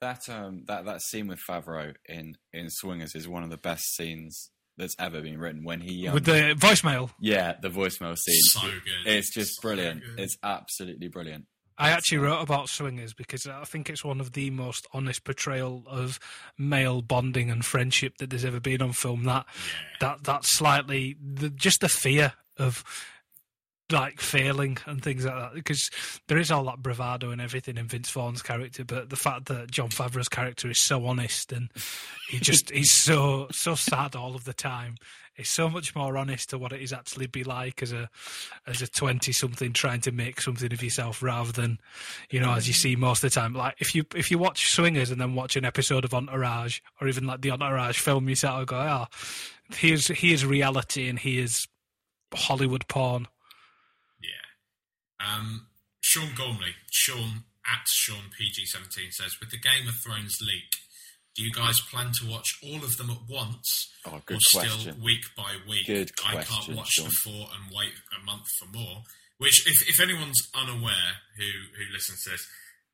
that um that that scene with Favreau in in Swingers is one of the best scenes that's ever been written. When he um, With the voicemail, yeah the voicemail scene, So good. it's just So brilliant. good. It's absolutely brilliant. I actually wrote about Swingers because I think it's one of the most honest portrayal of male bonding and friendship that there's ever been on film. That that that slightly the, just the fear of like failing and things like that because there is all that bravado and everything in Vince Vaughn's character, but the fact that Jon Favreau's character is so honest and he just he's so so sad all of the time. It's so much more honest to what it is actually be like as a as a twenty something trying to make something of yourself rather than you know as you see most of the time. Like if you if you watch Swingers and then watch an episode of Entourage or even like the Entourage film, you sort of go, oh, here's here's reality and here's Hollywood porn. Yeah. Um, Sean Gormley, Sean at Sean PG17 says, with the Game of Thrones leak, do you guys plan to watch all of them at once, Oh, good or still week by week? Good I can't watch Sean. the four and wait a month for more. Which, if, if anyone's unaware who who listens to this,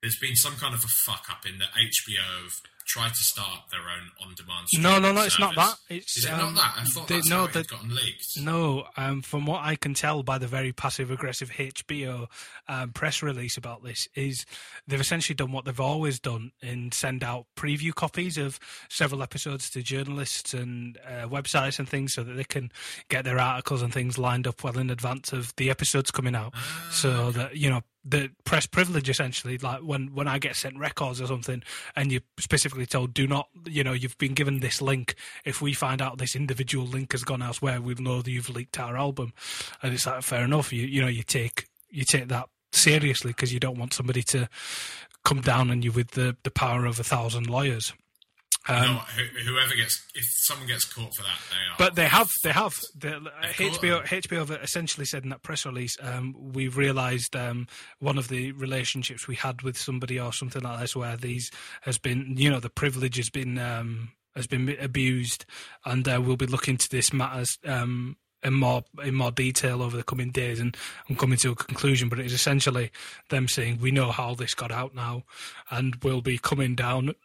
there's been some kind of a fuck up in that HBO have tried to start their own on-demand. No, no, no, it's not that. It's, Is it um, not that? I thought they- no, how it that- had gotten leaked. No, um, from what I can tell by the very passive aggressive HBO um, press release about this, is they've essentially done what they've always done and send out preview copies of several episodes to journalists and uh, websites and things so that they can get their articles and things lined up well in advance of the episodes coming out. so that, you know, the press privilege essentially, like when, when I get sent records or something and you're specifically told, do not, you know, you've been given this link. If we find out this individual link has gone elsewhere, we'll know that you've leaked our album. And it's like, fair enough. You, you know, you take, you take that seriously because you don't want somebody to come down on you with the, the power of a thousand lawyers. Um, who- whoever gets, if someone gets caught for that, they are. But they have, they have. The, They've HBO, HBO have essentially said in that press release, um, we've realised um, one of the relationships we had with somebody or something like this, where these has been, you know, the privilege has been um, has been abused, and uh, we'll be looking to this matters. Um, in more in more detail over the coming days, and I'm coming to a conclusion. But it is essentially them saying we know how this got out now, and we'll be coming down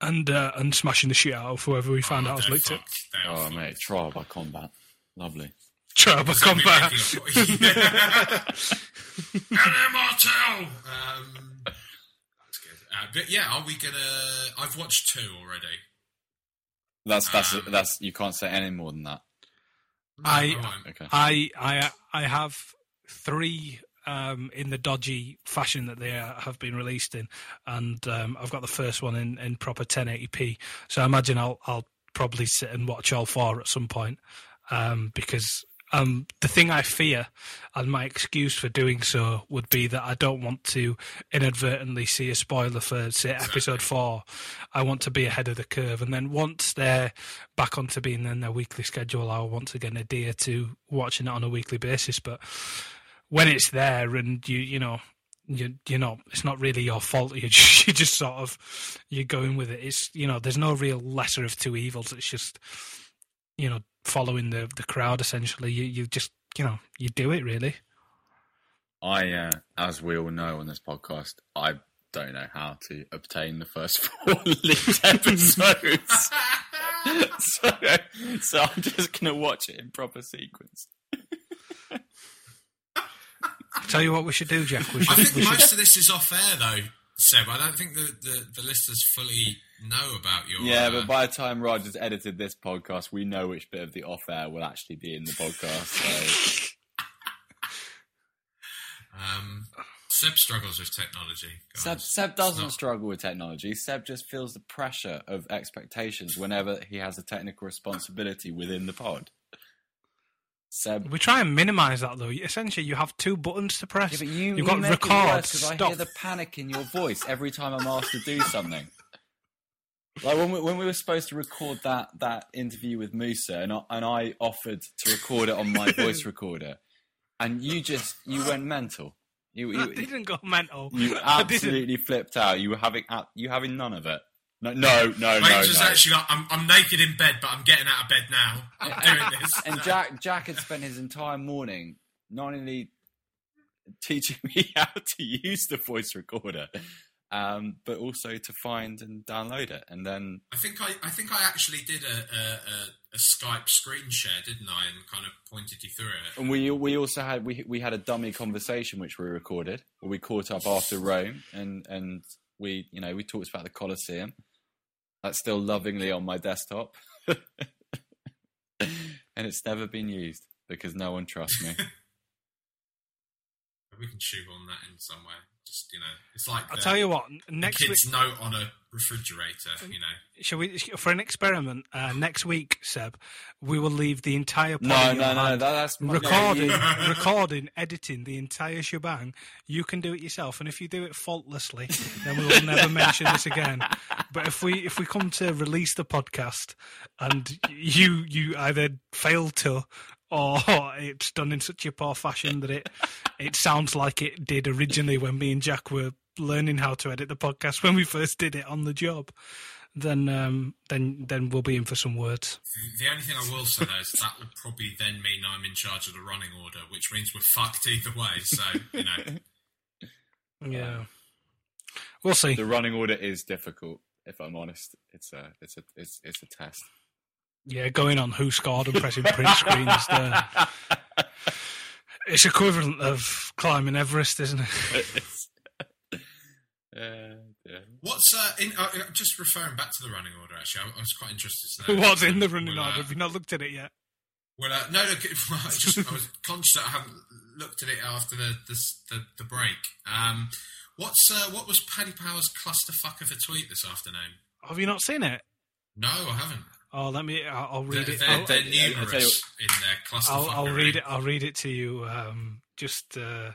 and uh, and smashing the shit out of whoever we find Oh, out has they're it. fucked. They are Oh fucked. mate, trial by combat, lovely. Trial by combat. making a- Um, that's good. Uh, but yeah, are we gonna? I've watched two already. That's that's Um, that's you can't say any more than that. I I. Okay. I I I have three um, in the dodgy fashion that they have been released in, and um, I've got the first one in, in proper 1080p. So I imagine I'll I'll probably sit and watch all four at some point um, because um, the thing I fear, and my excuse for doing so, would be that I don't want to inadvertently see a spoiler for, say, episode four. I want to be ahead of the curve, and then once they're back onto being in their weekly schedule, I'll once again adhere to watching it on a weekly basis. But when it's there, and you, you know. You, you know, it's not really your fault. You just, you just sort of, you're going with it. It's, you know, there's no real lesser of two evils. It's just, you know, following the the crowd. Essentially, you you just you know you do it really. I, uh, as we all know on this podcast, I don't know how to obtain the first four leaked episodes. so, so I'm just to watch it in proper sequence. Tell you what we should do, Jack. We I think we should most of this is off air, though, Seb. I don't think the, the, the listeners fully know about your. Yeah, uh, but by the time Roger's edited this podcast, we know which bit of the off air will actually be in the podcast. So um, Seb struggles with technology. guys. Seb, Seb doesn't not- struggle with technology. Seb just feels the pressure of expectations whenever he has a technical responsibility within the pod. Seb, we try and minimise that though. Essentially, you have two buttons to press. yeah, you, You've you got make record, because I hear the panic in your voice every time I'm asked to do something. Like when we, when we were supposed to record that, that interview with Musa, and I, and I offered to record it on my voice recorder, and you just you went mental. You I you, didn't go mental. you absolutely flipped out. You were having you having none of it. No, no, no, Mate no. was no. actually like, I'm, I'm naked in bed, but I'm getting out of bed now. I'm doing this. and Jack Jack had spent his entire morning not only teaching me how to use the voice recorder, um, but also to find and download it. And then I think I, I think I actually did a, a, a, a Skype screen share, didn't I? And kind of pointed you through it. and we we also had we we had a dummy conversation which we recorded. Where we caught up after Rome, and and we you know we talked about the Colosseum. That's still lovingly on my desktop, and it's never been used because no one trusts me. We can shoehorn that in some way. Just you know, it's like I'll the, tell you what. the Next week, note on a refrigerator. You know, shall we for an experiment? Uh, next week, Seb, we will leave the entire. pod No, in no, no, hand. that, that's no, recording, you- recording, editing the entire shebang. You can do it yourself, and if you do it faultlessly, then we will never mention this again. But if we if we come to release the podcast and you you either fail to or it's done in such a poor fashion that it it sounds like it did originally when me and Jack were learning how to edit the podcast when we first did it on the job, then um, then then we'll be in for some words. the, the only thing I will say though is that will probably then mean I'm in charge of the running order, which means we're fucked either way. So you know, Yeah, we'll see. the running order is difficult. If I'm honest, it's a it's a it's it's a test. Yeah, going on who scored and pressing print screens. There. It's equivalent of climbing Everest, isn't it? Uh, yeah. what's uh, in, uh, uh, just referring back to the running order? Actually, I, I was quite interested to know What's in the running Well, uh, order? Have you not looked at it yet? Well, uh, no, look, well, I, just, I was conscious that I haven't looked at it after the the, the, the break. Um, what's uh, what was Paddy Power's clusterfuck of a tweet this afternoon? Have you not seen it? No, I haven't. Oh, let me. I'll, I'll They're, read it. they're, I'll, they're I'll numerous in their clusterfuck. I'll, I'll read it. I'll read it to you. Um, just, uh,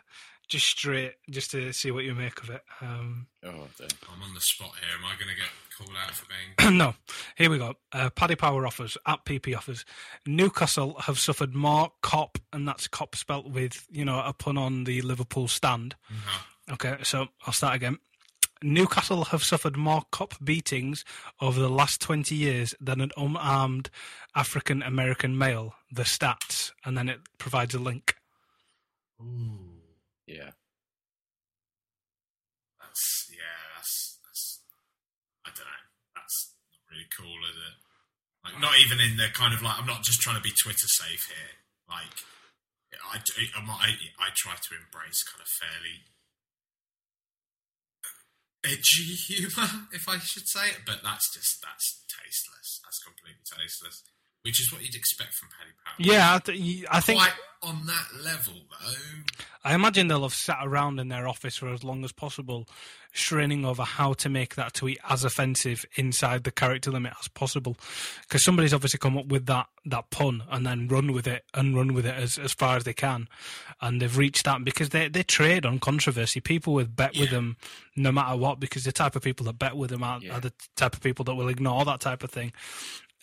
just straight, just to see what you make of it. Um, Oh, dear. I'm on the spot here. Am I going to get called out for being? no, here we go. Uh, Paddy Power offers at PP offers. Newcastle have suffered more cop, and that's cop spelt with you know a pun on the Liverpool stand. No. Okay, so I'll start again. Newcastle have suffered more cop beatings over the last 20 years than an unarmed African American male. The stats, and then it provides a link. Ooh, Yeah. that's yeah, that's that's. I don't know. That's not really cool, is it? Like, not even in the kind of like. I'm not just trying to be Twitter safe here. Like, I, I, I, I try to embrace kind of fairly edgy humour, if I should say it. But that's just that's tasteless. That's completely tasteless. Which is what you'd expect from Paddy Power. Yeah, I, th- I think Quite on that level, though. I imagine they'll have sat around in their office for as long as possible, straining over how to make that tweet as offensive inside the character limit as possible. Because somebody's obviously come up with that, that pun and then run with it and run with it as, as far as they can. And they've reached that because they, they trade on controversy. People with bet with them no matter what, because the type of people that bet with them are, are the type of people that will ignore that type of thing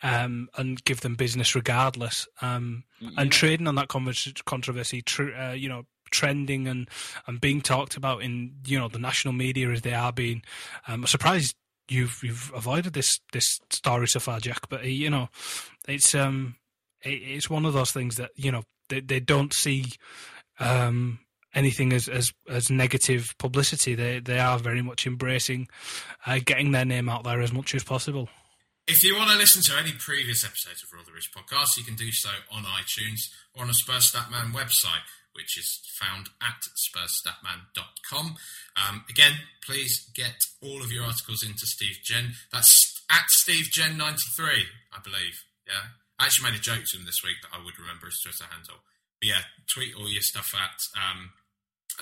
um, and give them business regardless. Um, and trading on that controversy, tr- uh, you know, trending and, and being talked about in you know the national media as they are being. Um, I'm surprised you've you've avoided this this story so far, Jack. But uh, you know, it's um, it, it's one of those things that you know they they don't see. Um, anything as, as as negative publicity. They they are very much embracing uh, getting their name out there as much as possible. If you want to listen to any previous episodes of Roll the Rich podcast, you can do so on iTunes or on the Spurs Statman website, which is found at spurstatman.com. Um, again, please get all of your articles into Steve Gen. That's at Steve Gen93, I believe. Yeah. I actually made a joke to him this week that I would remember his Twitter handle. But yeah, tweet all your stuff at um,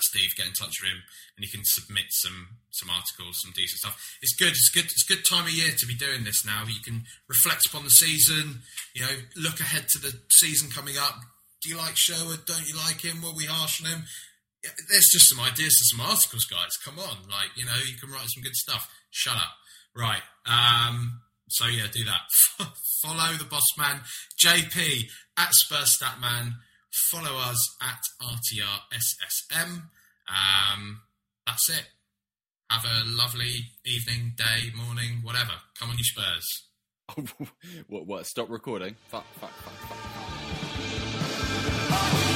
Steve, get in touch with him, and you can submit some some articles, some decent stuff. It's good. It's good. It's good time of year to be doing this now. You can reflect upon the season. You know, look ahead to the season coming up. Do you like Sherwood? Don't you like him? Were we harsh on him? There's just some ideas some articles, guys. Come on, like you know, you can write some good stuff. Shut up. Right. Um, so yeah, do that. Follow the boss man, JP at Spurs Statman. Follow us at RTRSSM. Um, that's it. Have a lovely evening, day, morning, whatever. Come on, you Spurs. what? What? Stop recording. Fuck. Fuck. Fuck. fuck.